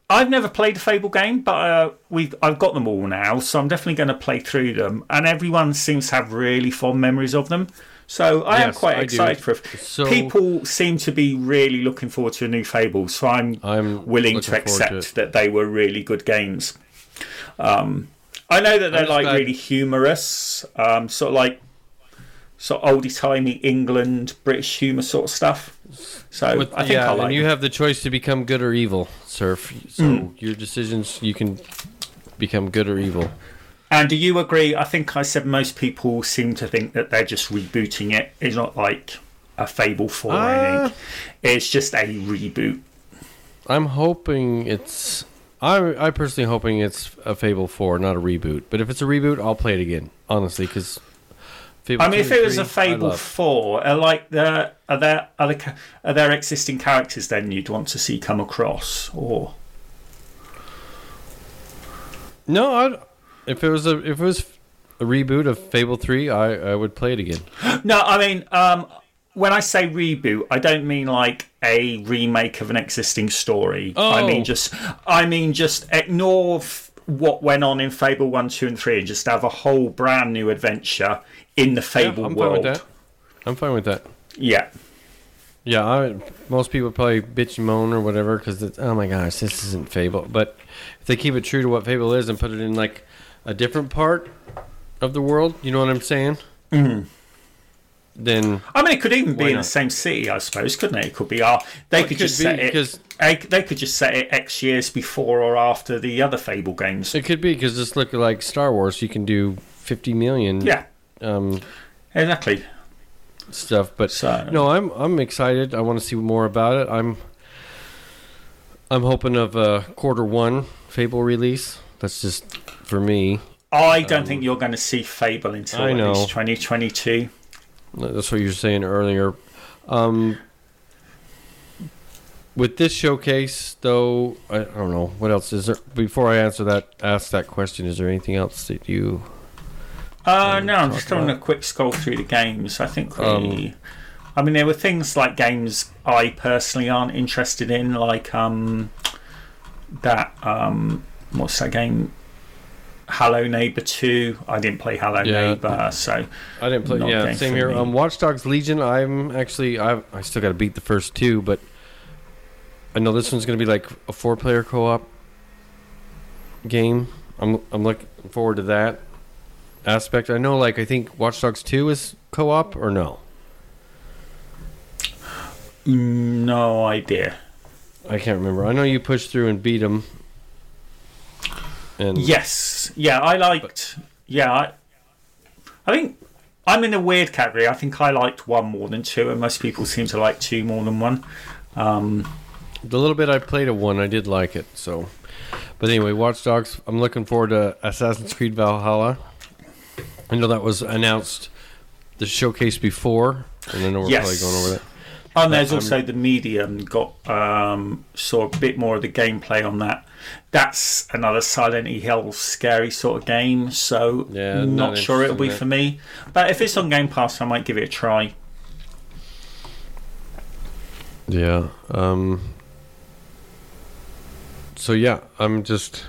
I've never played a Fable game, but uh, we've I've got them all now, so I'm definitely going to play through them. And everyone seems to have really fond memories of them, so I am quite I do. excited for it. So- People seem to be really looking forward to a new Fable, so I'm I'm willing to forward to accept that they were really good games. Um, I know that they're like glad- really humorous, um, sort of like sort of oldie timey England British humour sort of stuff. So With- I think yeah, I like. and you have the choice to become good or evil, Surf. So your decisions, you can become good or evil. And do you agree? I think I said most people seem to think that they're just rebooting it. It's not like a Fable 4 or Ah. anything. It's just a reboot. I'm hoping it's. I I personally hoping it's a Fable Four, not a reboot. But if it's a reboot, I'll play it again. Honestly, because. I mean, if it was a Fable 4, are like the are there other ca- are there existing characters then you'd want to see come across or no, I'd, if it was a if it was a reboot of Fable Three, I I would play it again. No, I mean, um, when I say reboot, I don't mean like a remake of an existing story. I Oh. mean just, I mean just ignore f- what went on in Fable One, Two, and Three, and just have a whole brand new adventure in the Fable I'm world. fine with that. I'm fine with that. Yeah, Yeah, I, most people probably bitch and moan or whatever because oh my gosh, this isn't Fable. But if they keep it true to what Fable is and put it in like a different part of the world, you know what I'm saying? Mm-hmm. Then I mean, it could even be in the same city, I suppose, couldn't it? It could be. Uh, they Well, could could just be, set it. They, they could just set it X years before or after the other Fable games. it could be because just look like Star Wars, you can do 50 million Yeah, um, exactly. stuff. But So no, I'm I'm excited. I want to see more about it. I'm I'm hoping of a quarter one Fable release. That's just for me. I don't think you're going to see Fable until I at least 2022. That's what you were saying earlier. Um, with this showcase, though, I, I don't know what else is there. Before I answer that, ask that question, is there anything else that you? Uh, no, I'm just doing a quick scroll through the games. I think we. Um, I mean, there were things like games I personally aren't interested in, like um, that. Um, what's that game? Hello Neighbor Two. I didn't play Hello Yeah. Neighbor, so I didn't play. Yeah, same here. Um, Watch Dogs Legion. I'm actually. I I still got to beat the first two, but I know this one's going to be like a four-player co-op game. I'm I'm looking forward to that aspect. I know, like I think Watch Dogs Two is co-op or no. no idea. I can't remember. I know you pushed through and beat them. And Yes, yeah, I liked. Yeah, I, I think I'm in a weird category. I think I liked one more than two, and most people seem to like two more than one. Um, the little bit I played of one, I did like it. So, but anyway, Watch Dogs. I'm looking forward to Assassin's Creed Valhalla. I know that was announced the showcase before, and I know we're Yes. probably going over that. and there's also the medium got um, saw a bit more of the gameplay on that. That's another Silent Hill scary sort of game. So Yeah, not, sure it'll be for me. But if it's on Game Pass, I might give it a try. Yeah. Um. So yeah, I'm just.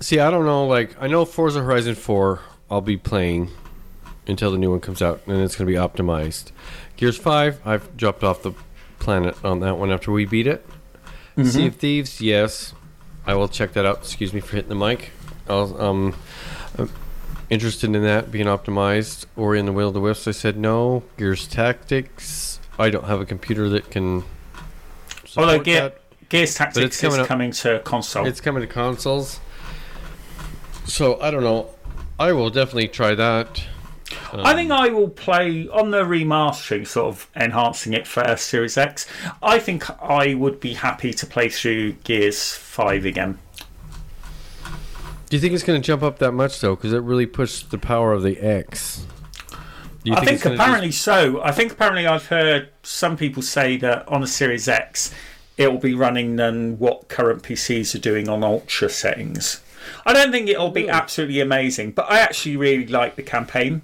See, I don't know. Like, I know Forza Horizon Four, I'll be playing until the new one comes out, and it's going to be optimized. Gears Five, I've dropped off the planet on that one after we beat it. Sea of Thieves, yes, I will check that out. Excuse me for hitting the mic. I'll, um, I'm interested in that being optimized. Or in the Will of the Wisps, I said no. Gears Tactics, I don't have a computer that can. Although support Gear, that. Gears Tactics it's coming is up- coming to console. It's coming to consoles. So I don't know. I will definitely try that. I think I will play on the remastering, sort of enhancing it for Series X. I think I would be happy to play through Gears 5 again. Do you think it's going to jump up that much though? Because it really pushed the power of the X. Do you I think gonna apparently so. I think apparently I've heard some people say that on a Series X it will be running than what current PCs are doing on Ultra settings. I don't think it'll be hmm. absolutely amazing, but I actually really like the campaign.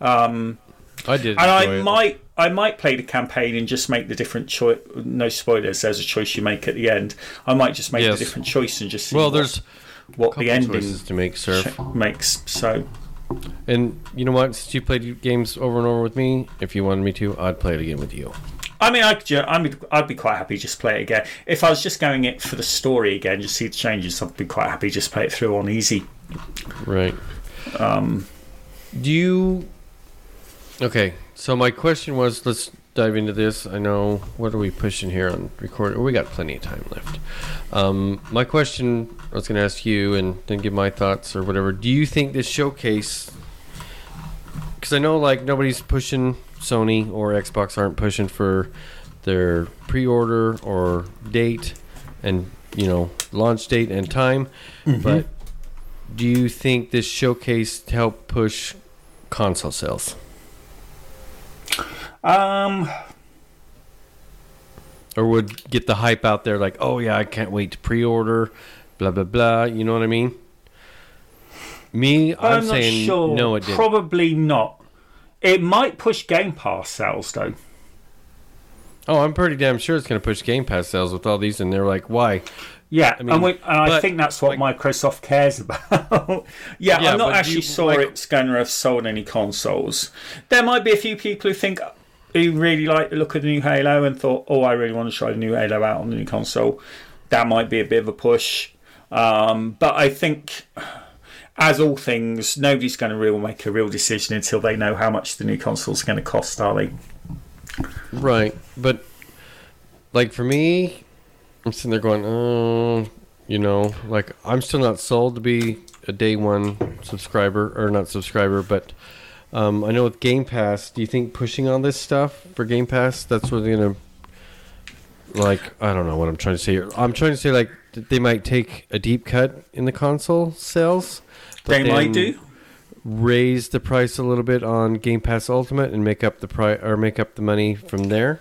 Um, I did, and I it. might I might play the campaign and just make the different choice. No spoilers. There's a choice you make at the end. I might just make Yes. the different choice and just see Well, what, there's what the ending to make, Surf. makes. So And you know what? Since you played games over and over with me, if you wanted me to, I'd play it again with you. I mean, I could, ju- I'd, be, I'd be quite happy just play it again. If I was just going it for the story again, just see the changes, I'd be quite happy just play it through on easy. Right. Um, Do you? Okay, so my question was, let's dive into this. I know what are we pushing here on record? We got plenty of time left. Um, my question, I was going to ask you, and then give my thoughts or whatever. Do you think this showcase? Because I know like nobody's pushing Sony or Xbox aren't pushing for their pre-order or date, and you know launch date and time, but do you think this showcase helped push console sales? Um, Or would get the hype out there like, oh yeah, I can't wait to pre order, blah blah blah. You know what I mean? Me, I'm, I'm, not saying sure. no, it didn't. Probably not. It might push Game Pass sales though. oh, I'm pretty damn sure it's going to push Game Pass sales with all these, and they're like, why? Yeah, I mean, and, we, and I think that's what Microsoft cares about. yeah, Yeah, I'm not actually you- sure like- it's going to have sold any consoles. There might be a few people who think who really liked the look of the new Halo and thought, "Oh, I really want to try the new Halo out on the new console." That might be a bit of a push, um, but I think. As all things, nobody's going to real make a real decision until they know how much the new console's going to cost, are they? Right, but like for me, I'm sitting there going, oh, you know, like I'm still not sold to be a day one subscriber or not subscriber, but um, I know with Game Pass, do you think pushing on this stuff for Game Pass, that's what they're gonna like? I don't know what I'm trying to say. Here. I'm trying to say like they might take a deep cut in the console sales. They might do. raise the price a little bit on Game Pass Ultimate and make up the price or make up the money from there.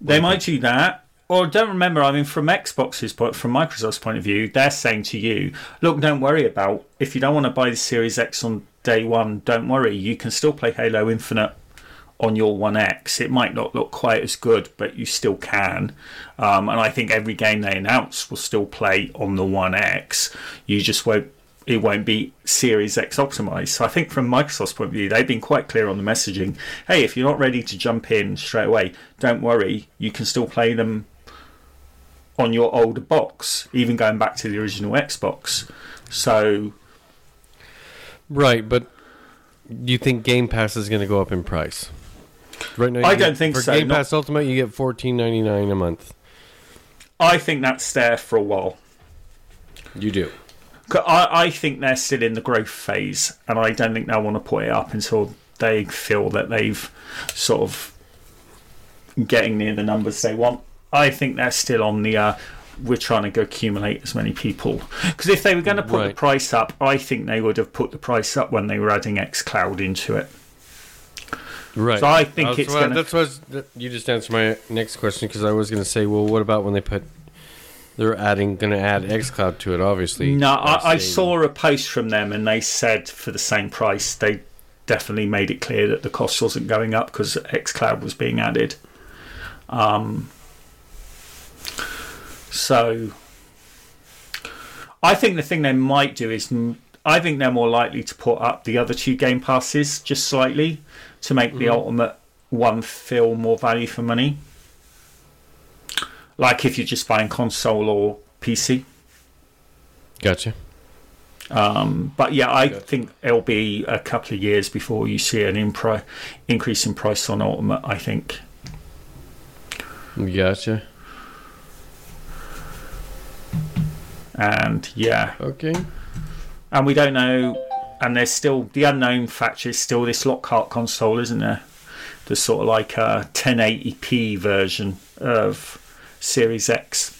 They might do that. Or don't remember, I mean, from Xbox's point, from Microsoft's point of view, they're saying to you, look, don't worry about if you don't want to buy the Series X on day one, don't worry. You can still play Halo Infinite on your One X. It might not look quite as good, but you still can. Um, and I think every game they announce will still play on the One X. You just won't. It won't be Series X optimized. So I think from Microsoft's point of view, they've been quite clear on the messaging. Hey, if you're not ready to jump in straight away, don't worry. You can still play them on your older box, even going back to the original Xbox. So Right, but do you think Game Pass is going to go up in price? Right now, I don't think for so, Game not- Pass Ultimate, you get fourteen ninety nine a month. I think that's there for a while. You do. I, I think they're still in the growth phase, and I don't think they'll want to put it up until they feel that they've sort of getting near the numbers they want. I think they're still on the. Uh, we're trying to go accumulate as many people because if they were going to put the price up, I think they would have put the price up when they were adding XCloud into it. Right. So I think that's it's why, gonna- That's why was- you just answered my next question because I was going to say, well, what about when they put? They're adding, going to add XCloud to it, obviously. No, I, I saw a post from them, and they said for the same price, they definitely made it clear that the cost wasn't going up because XCloud was being added. Um, so, I think the thing they might do is, I think they're more likely to put up the other two Game Passes just slightly to make the ultimate one feel more value for money. Like if you're just buying console or PC. Gotcha. Um, but yeah, I think it'll be a couple of years before you see an impri- increase in price on Ultimate. I think. Gotcha. And yeah, Okay. and we don't know. And there's still the unknown factor is still this Lockhart console, isn't there? The sort of like a 1080p version of Series X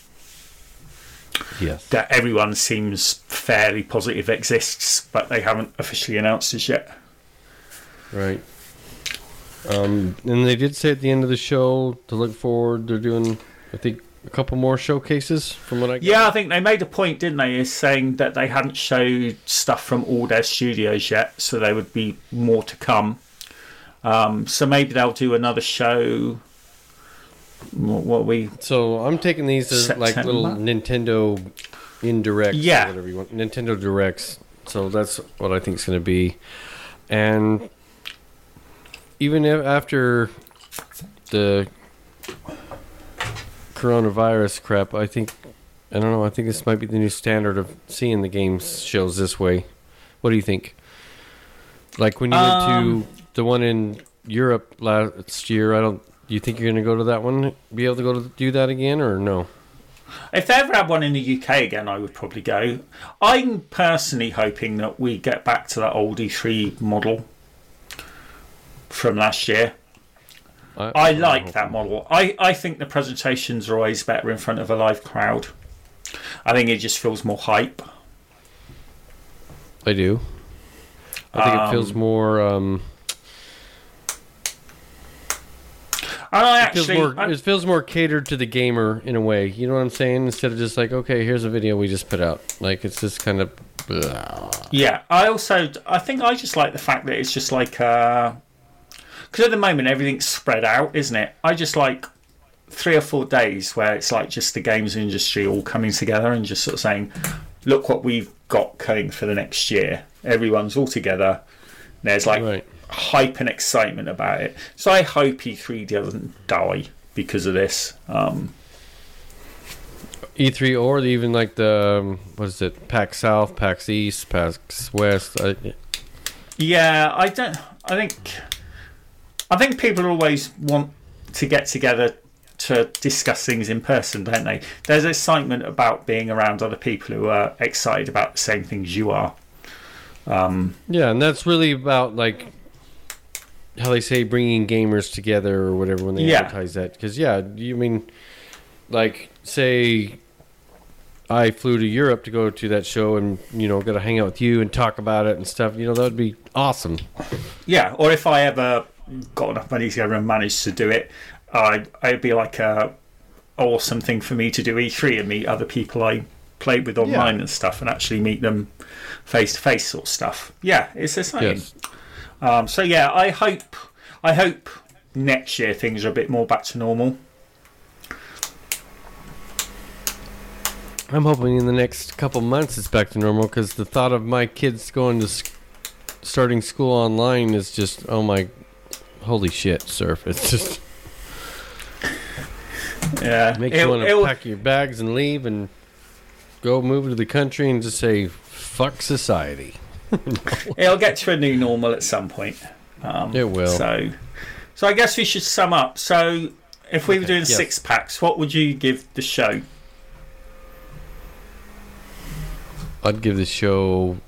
Yes. that everyone seems fairly positive exists, but they haven't officially announced it yet. Right. Um, and they did say at the end of the show to look forward. They're doing, I think, a couple more showcases from what I got. Yeah, I think they made a point, didn't they, is saying that they hadn't showed stuff from all their studios yet, so there would be more to come. Um, so maybe they'll do another show. What, we So I'm taking these as like little Nintendo indirects, Yeah. whatever you want. Nintendo directs. So that's what I think is going to be. And even if after the coronavirus crap, I think I don't know. I think this might be the new standard of seeing the games shows this way. What do you think? Like when you Um, went to the one in Europe last year, I don't. Do you think you're going to go to that one? Be able to go to do that again, or no? If they ever had one in the UK again, I would probably go. I'm personally hoping that we get back to that old E3 model from last year. I like that model. I, I think the presentations are always better in front of a live crowd. I think it just feels more hype. I do. I think it feels Um, more. Um, I it feels actually, more. I- it feels more catered to the gamer in a way. You know what I'm saying? Instead of just like, okay, here's a video we just put out. Like it's just kind of. blah. Yeah, I also I think I just like the fact that it's just like because at the moment everything's spread out, isn't it? I just like three or four days where it's like just the games industry all coming together and just sort of saying, "Look what we've got coming for the next year." Everyone's all together. There's like Right. hype and excitement about it. So I hope E3 doesn't die because of this. Um, E3 or even like the um, what is it? PAX South, PAX East, PAX West. I, Yeah, I don't. I think. I think people always want to get together to discuss things in person, don't they? There's excitement about being around other people who are excited about the same things you are. Um, yeah, and that's really about like how they say bringing gamers together or whatever when they Yeah. advertise that. Because yeah, you mean like say I flew to Europe to go to that show and you know got to hang out with you and talk about it and stuff. You know that would be awesome. Yeah, or if I ever got enough money together and managed to do it, I'd, it'd be like a awesome thing for me to do E3 and meet other people I played with online Yeah. and stuff and actually meet them face to face sort of stuff. Yeah, it's exciting. Yes. Um, so yeah, I hope I hope next year things are a bit more back to normal. I'm hoping in the next couple months it's back to normal because the thought of my kids going to sc- starting school online is just oh my holy shit surf it's just Yeah, makes you It'll- want to pack your bags and leave and go move to the country and just say fuck society it'll get to a new normal at some point. Um, it will So, so I guess we should sum up. So, if we were doing yes. six packs, what would you give the show? I'd give the show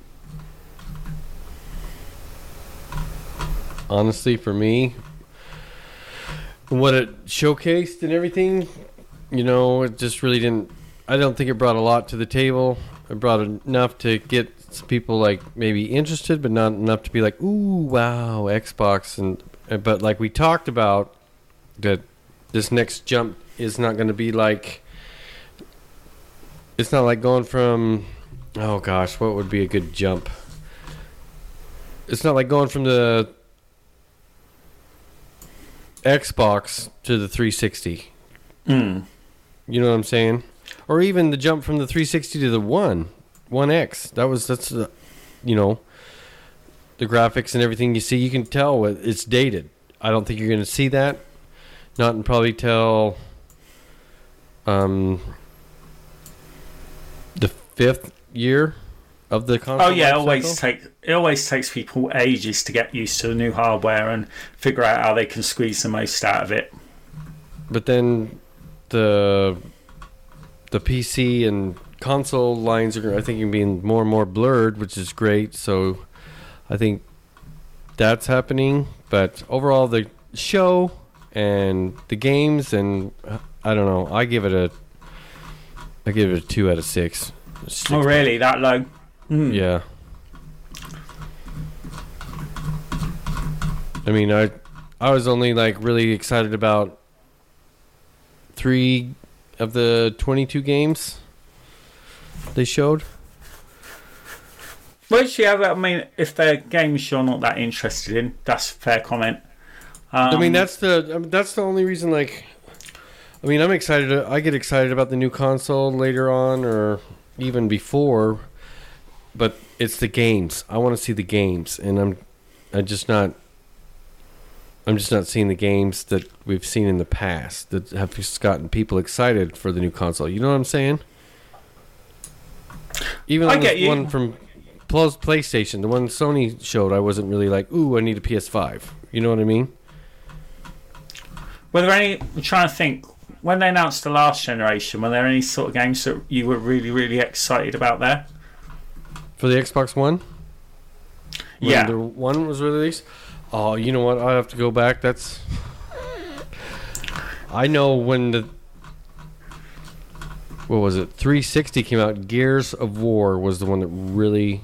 honestly for me what it showcased and everything you know it just really didn't I don't think it brought a lot to the table it brought enough to get people like maybe interested but not enough to be like ooh wow Xbox and uh, but like we talked about that this next jump is not going to be like it's not like going from Oh gosh, what would be a good jump? It's not like going from the Xbox to the 360. Mm. You know what I'm saying? Or even the jump from the 360 to the One, One X. That was that's the, you know, the graphics and everything you see. You can tell it's dated. I don't think you're going to see that. Not in probably till um the fifth year of the oh, console. Oh yeah, it always take it always takes people ages to get used to the new hardware and figure out how they can squeeze the most out of it. But then the the PC and console lines are, I think, being more and more blurred, which is great. So I think that's happening. But overall, the show and the games and I don't know. I give it a I give it a two out of six. Six- Oh really? That low? Mm. Yeah. I mean, I I was only like really excited about three of the 22 games they showed. Which yeah, I mean, if they're games you're not that interested in, that's a fair comment. Um, I mean, that's the I mean, that's the only reason. Like, I mean, I'm excited. I get excited about the new console later on, or even before. But it's the games. I want to see the games, and I'm, I'm just not. I'm just not seeing the games that we've seen in the past that have just gotten people excited for the new console. You know what I'm saying? Even I get you. one from plus PlayStation, the one Sony showed, I wasn't really like, ooh, I need a PS5. You know what I mean? Were there any? I'm trying to think. When they announced the last generation, were there any sort of games that you were really, really excited about there? For the Xbox One? When Yeah. the one was released? Oh, you know what? I have to go back. That's. I know when the. What was it? 360 came out. Gears of War was the one that really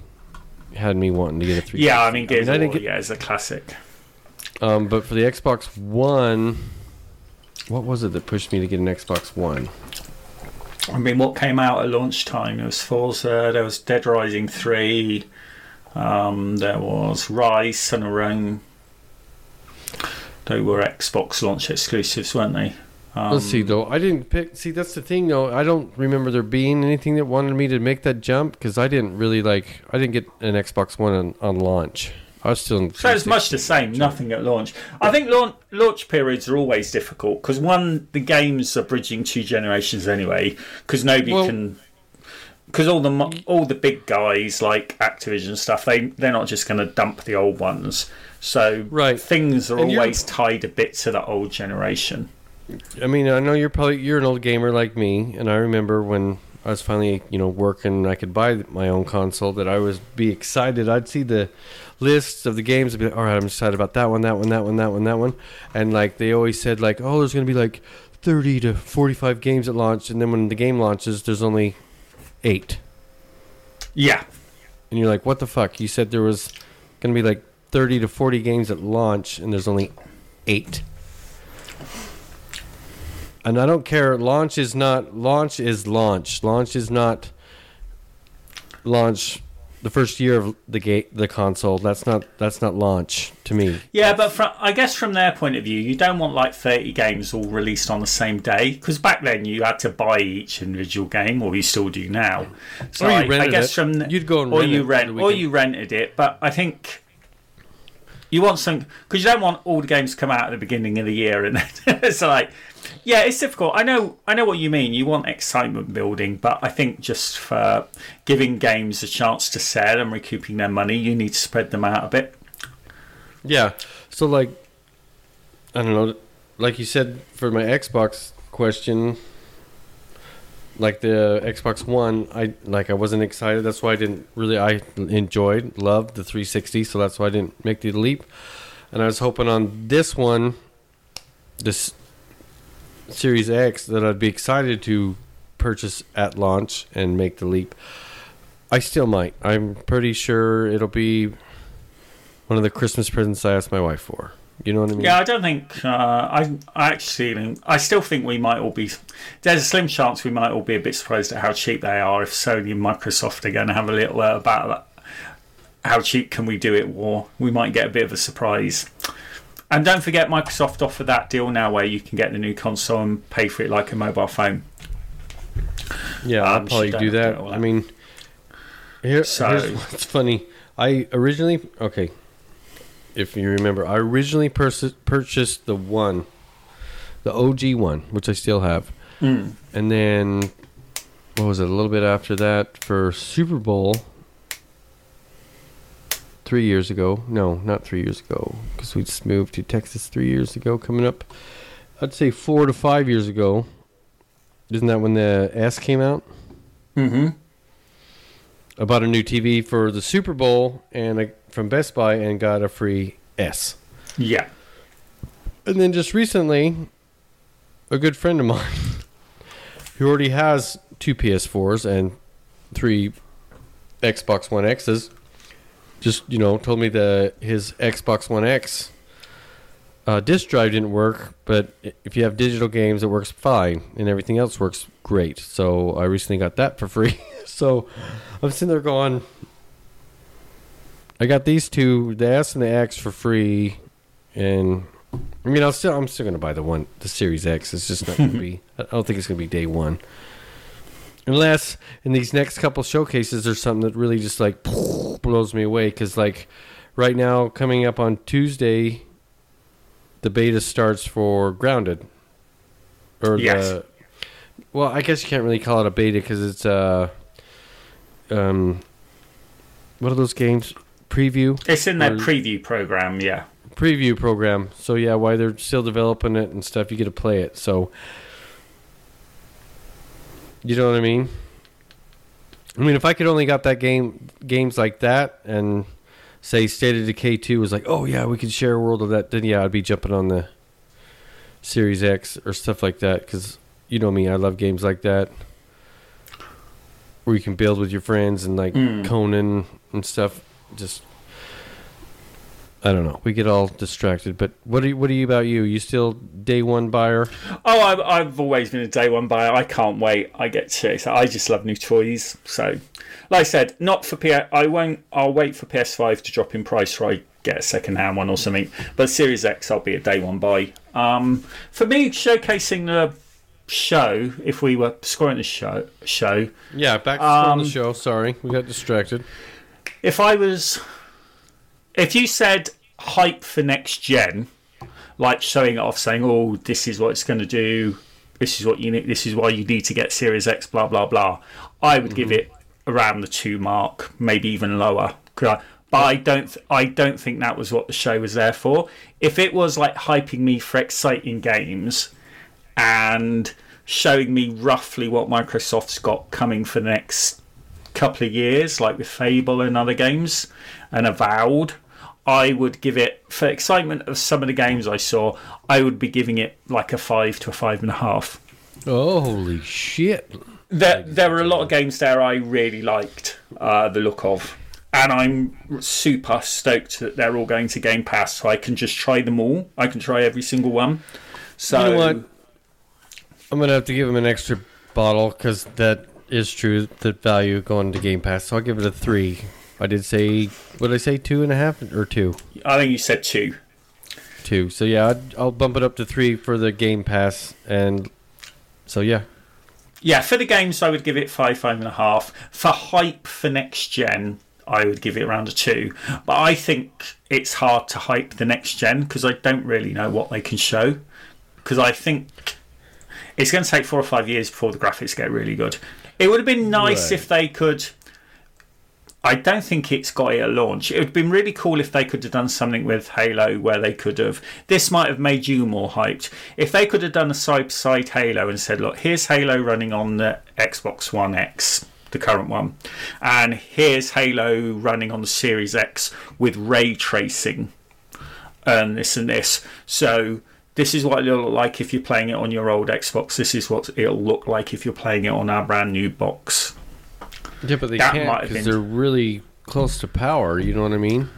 had me wanting to get a 360. Yeah, I mean, Gears I of War, get- yeah, is a classic. Um, but for the Xbox One, what was it that pushed me to get an Xbox One? I mean, what came out at launch time? There was Forza, there was Dead Rising 3, um, there was Ryse, and Rome. They were Xbox launch exclusives, weren't they? Um, Let's see though. I didn't pick. See, that's the thing though. I don't remember there being anything that wanted me to make that jump because I didn't really like. I didn't get an Xbox One on, on launch. I still. So it's much the same, nothing at launch. I think launch, launch periods are always difficult because one, the games are bridging two generations anyway, because nobody Well- can. Because all the all the big guys like Activision and stuff, they they're not just going to dump the old ones. So Right. things are And always tied a bit to the old generation. I mean, I know you're probably you're an old gamer like me, and I remember when I was finally you know working, and I could buy my own console. That I was be excited. I'd see the lists of the games. I'd be like, all right, I'm excited about that one, that one, that one, that one, that one, and like they always said, like, oh, there's gonna be like 30 to 45 games at launch, and then when the game launches, there's only eight, Yeah, and you're like, what the fuck? You said there was gonna be like 30 to 40 games at launch, and there's only eight. And I don't care. Launch is not launch is launch. Launch is not launch. The first year of the gate, the console. That's not that's not launch to me. yeah, but from, I guess from their point of view, you don't want like thirty games all released on the same day because back then you had to buy each individual game, or you still do now. So Or you I, I rented guess it. from the- You'd go and or rent you rent or you rented it, but I think you want some because you don't want all the games to come out at the beginning of the year and it's like yeah it's difficult i know i know what you mean you want excitement building but i think just for giving games a chance to sell and recouping their money you need to spread them out a bit Yeah. So like, I don't know. Like you said for my Xbox question, like the Xbox One, I like I wasn't excited. That's why I didn't really. I enjoyed, loved the 360, so that's why I didn't make the leap. And I was hoping on this one, this Series X, that I'd be excited to purchase at launch and make the leap. I still might. I'm pretty sure it'll be one of the Christmas presents I asked my wife for. You know what I mean? yeah i don't think uh, I, I actually i still think we might all be there's a slim chance we might all be a bit surprised at how cheap they are if sony and microsoft are going to have a little uh, battle how cheap can we do it war we might get a bit of a surprise and don't forget microsoft offer that deal now where you can get the new console and pay for it like a mobile phone Yeah, Um, I'll probably do don't that. I mean, here, So- here's what's funny. I originally, okay, if you remember, I originally pers- purchased the one, the OG one, which I still have. Mm. And then, what was it, a little bit after that for Super Bowl three years ago. No, not three years ago, because we just moved to Texas three years ago, coming up. I'd say four to five years ago. Isn't that when the S came out? Mm-hmm. I bought a new TV for the Super Bowl and I, from Best Buy and got a free S. yeah And then just recently, a good friend of mine who already has two PS4s and three Xbox One X's just, you know, told me that his Xbox One X uh, disk drive didn't work, but if you have digital games, it works fine and everything else works great. So I recently got that for free. so I'm sitting there going, I got these two, the S and the X for free, and I mean, I'll still, I'm still gonna buy the one, the Series X. It's just not gonna be. I don't think it's gonna be day one, unless in these next couple showcases there's something that really just like blows me away. Because like right now, coming up on Tuesday, the beta starts for Grounded, or Yes. the. Well, I guess you can't really call it a beta because it's uh, um, what are those games? Preview It's in their preview program, yeah. preview program. So yeah, while they're still developing it and stuff, you get to play it. So you know what I mean? I mean, if I could only got that game games like that and say State of Decay 2 was like, "Oh yeah, we could share a world of that." Then yeah, I'd be jumping on the Series X or stuff like that cuz you know me, I love games like that. Where you can build with your friends and like Mm. Conan and stuff just I don't know. We get all distracted, but what are you, what are you about you? You still day one buyer? Oh, I've, I've always been a day one buyer. I can't wait. I get to. So I just love new toys. So, like I said, not for PS. I won't. I'll wait for PS5 to drop in price, or I get a second hand one or something. But Series X, I'll be a day one buy. Um, for me, showcasing the show. If we were scoring the show, show. Yeah, back to um, the show. Sorry, we got distracted. If I was, if you said hype for next gen, like showing it off, saying, "Oh, this is what it's going to do. This is what you need. This is why you need to get Series X." Blah blah blah. I would give mm-hmm. it around the two mark, maybe even lower. But I don't. th- I don't think that was what the show was there for. If it was like hyping me for exciting games and showing me roughly what Microsoft's got coming for the next couple of years, like with Fable and other games, and Avowed, I would give it for excitement of some of the games I saw. I would be giving it like a five to a five and a half. Oh, holy shit! There, there were a lot of games there I really liked uh, the look of, and I'm super stoked that they're all going to Game Pass, so I can just try them all. I can try every single one. So You know what? I'm gonna have to give him an extra bottle because that is true. The value going to Game Pass, so I'll give it a three. I did say, what did I say, two and a half or two? I think you said two. Two. So yeah, I'd, I'll bump it up to three for the Game Pass, and so yeah, Yeah, for the games, I would give it five, five and a half. For hype for next gen, I would give it around a two. But I think it's hard to hype the next gen because I don't really know what they can show. Because I think it's going to take four or five years before the graphics get really good. It would have been nice Right. if they could. I don't think it's got it at launch. It would have been really cool if they could have done something with Halo where they could have. This might have made you more hyped. If they could have done a side by side Halo and said, look, here's Halo running on the Xbox One X, the current one, and here's Halo running on the Series X with ray tracing and this and this. So. This is what it'll look like if you're playing it on your old Xbox. This is what it'll look like if you're playing it on our brand new box. yeah, but they that can't because they're really close to power. You know what I mean?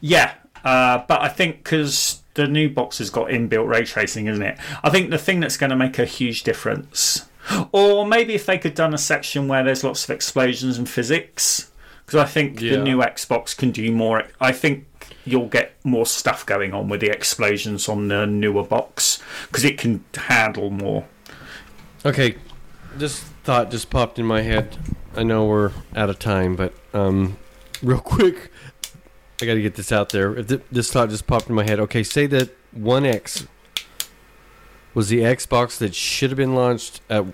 Yeah, uh, but I think because the new box has got inbuilt ray tracing, isn't it? I think the thing that's going to make a huge difference, or maybe if they could done a section where there's lots of explosions and physics, because I think Yeah. the new Xbox can do more. I think you'll get more stuff going on with the explosions on the newer box because it can handle more. Okay, this thought just popped in my head. I know we're out of time, but um, real quick, I got to get this out there. If th- this thought just popped in my head. Okay, say that One X was the Xbox that should have been launched at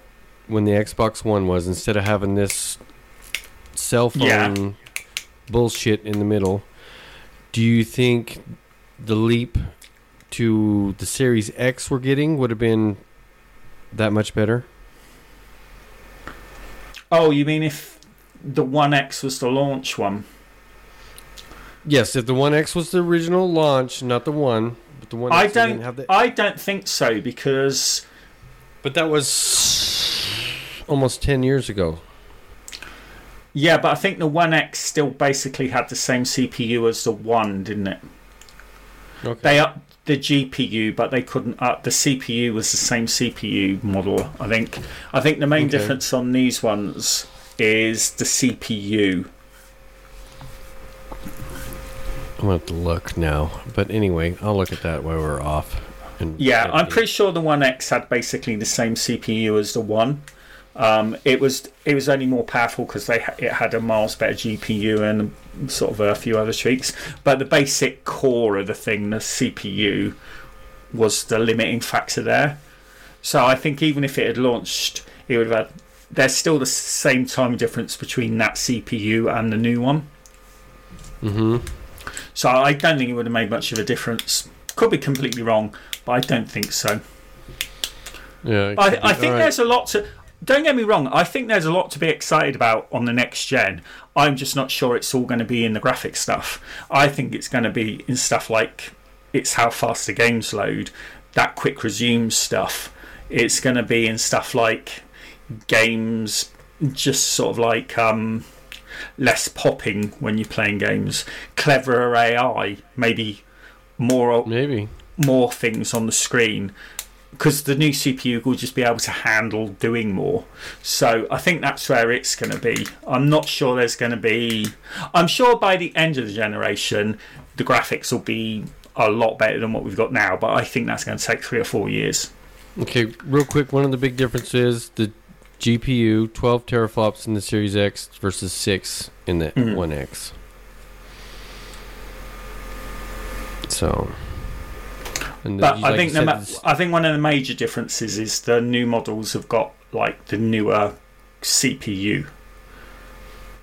when the Xbox One was, instead of having this cell phone Yeah. bullshit in the middle. Do you think the leap to the Series X we're getting would have been that much better? Oh, you mean if the One X was the launch one? Yes, if the One X was the original launch, not the one, but the One I X don't. didn't have the. I don't think so because but that was almost ten years ago. Yeah, but I think the One X still basically had the same CPU as the One, didn't it? Okay. They upped the GPU, but they couldn't up the CPU. Was the same CPU model. I think. I think the main Okay. difference on these ones is the CPU. I'm gonna have to look now, but anyway, I'll look at that while we're off. Yeah, I'm pretty sure the One X had basically the same CPU as the One. Um, it was it was only more powerful because they it had a miles better GPU and sort of a few other tweaks. But the basic core of the thing, the CPU, was the limiting factor there. So I think even if it had launched, it would have had. There's still the same time difference between that CPU and the new one. Mm-hmm. So I don't think it would have made much of a difference. Could be completely wrong, but I don't think so. Yeah. I. I think right. there's a lot to. Don't get me wrong. I think there's a lot to be excited about on the next gen. I'm just not sure it's all going to be in the graphic stuff. I think it's going to be in stuff like it's how fast the games load, that quick resume stuff. It's going to be in stuff like games, just sort of like um, less popping when you're playing games, cleverer AI, maybe more maybe. more things on the screen because the new CPU will just be able to handle doing more. So I think that's where it's going to be. I'm not sure there's going to be. I'm sure by the end of the generation, the graphics will be a lot better than what we've got now. But I think that's going to take three or four years. Okay, real quick. One of the big differences the GPU 12 teraflops in the Series X versus six in the Mhm. One X. So. And But you- I like think the ma- I think one of the major differences is the new models have got like the newer CPU.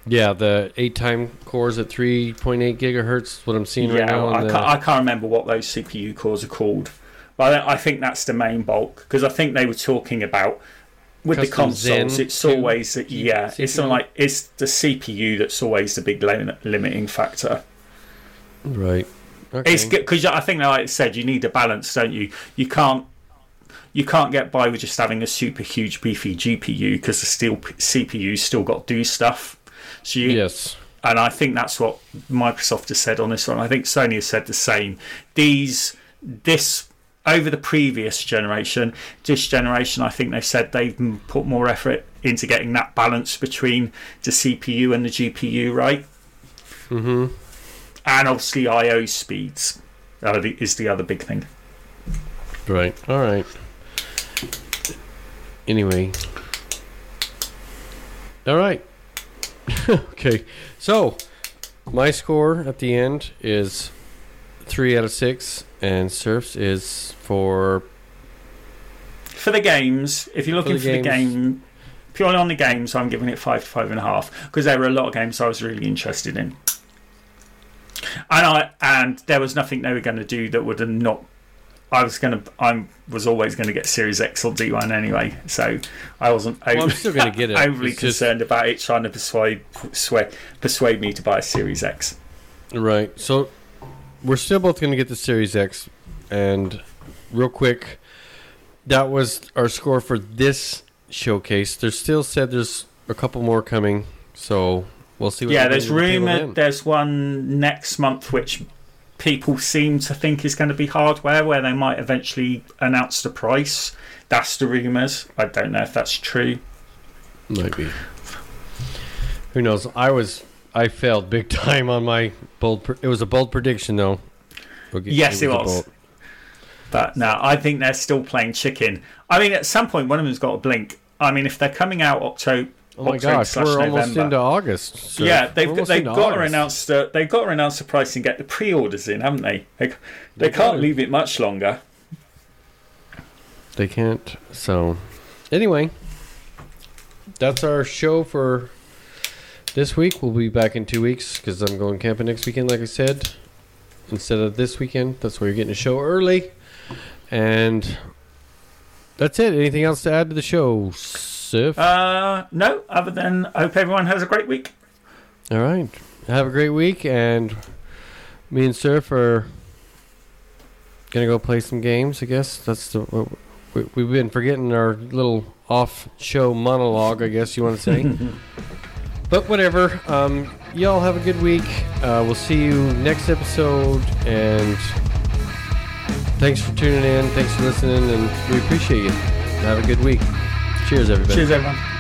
yeah, the eight time cores at 3.8 gigahertz. What I'm seeing right now. I the- can't, I can't remember what those CPU cores are called, but I, I think that's the main bulk because I think they were talking about with the Custom Zen consoles. It's 2 always yeah, it's CPU. not like it's the CPU that's always the big lim- limiting factor. right. Okay. It's because I think, like I said, you need a balance, don't you? You can't. You can't get by with just having a super huge beefy GPU because the steel CPU's still got to do stuff. So you, yes. and I think that's what Microsoft has said on this one. I think Sony has said the same. These, this over the previous generation, this generation, I think they've said they've put more effort into getting that balance between the CPU and the GPU, right? Mm-hmm. And obviously, I/O speeds the, is the other big thing. Right. All right. Anyway. All right. okay. So, my score at the end is three out of six, and Surf's is for For the games, if you're looking For for the the, game, purely on the games, I'm giving it five to five and a half because there were a lot of games I was really interested in, and I and there was nothing they were going to do that would have not. I was going to. I was always going to get Series X or D1 anyway, so I wasn't. Well, I'm overly- still gonna get it. overly It's just- concerned about it trying to persuade persuade persuade me to buy a Series X. right. So, we're still both going to get the Series X, and real quick, that was our score for this showcase. There's still said there's a couple more coming, so we'll see. What Yeah, there's bring to the table rumour there's one next month which people seem to think is going to be hardware where they might eventually announce the price. That's the rumours. I don't know if that's true. Maybe. Who knows? I was I failed big time on my bold. Pre- it was a bold prediction, though. Yes, it was. bold- But no, I think they're still playing chicken. I mean, at some point, one of them's got to blink. I mean, if they're coming out October, Oh my gosh, we're almost into August. sir. yeah, they've they've got to announce the they've got to announce the price and get the pre-orders in, haven't they? They, they They can't leave it much longer. They can't. So, anyway, that's our show for this week. We'll be back in two weeks because I'm going camping next weekend, like I said. Instead of this weekend, that's why you're getting a show early. And that's it. Anything else to add to the show, Sif? Uh, no, other than I hope everyone has a great week. All right. Have a great week, and me and Surf are gonna go play some games. I guess that's the we, we've been forgetting our little off-show monologue. I guess you want to say, but whatever. Um, y'all have a good week. Uh, we'll see you next episode, and thanks for tuning in. Thanks for listening, and we appreciate you. Have a good week. Cheers, everybody. Cheers, everyone.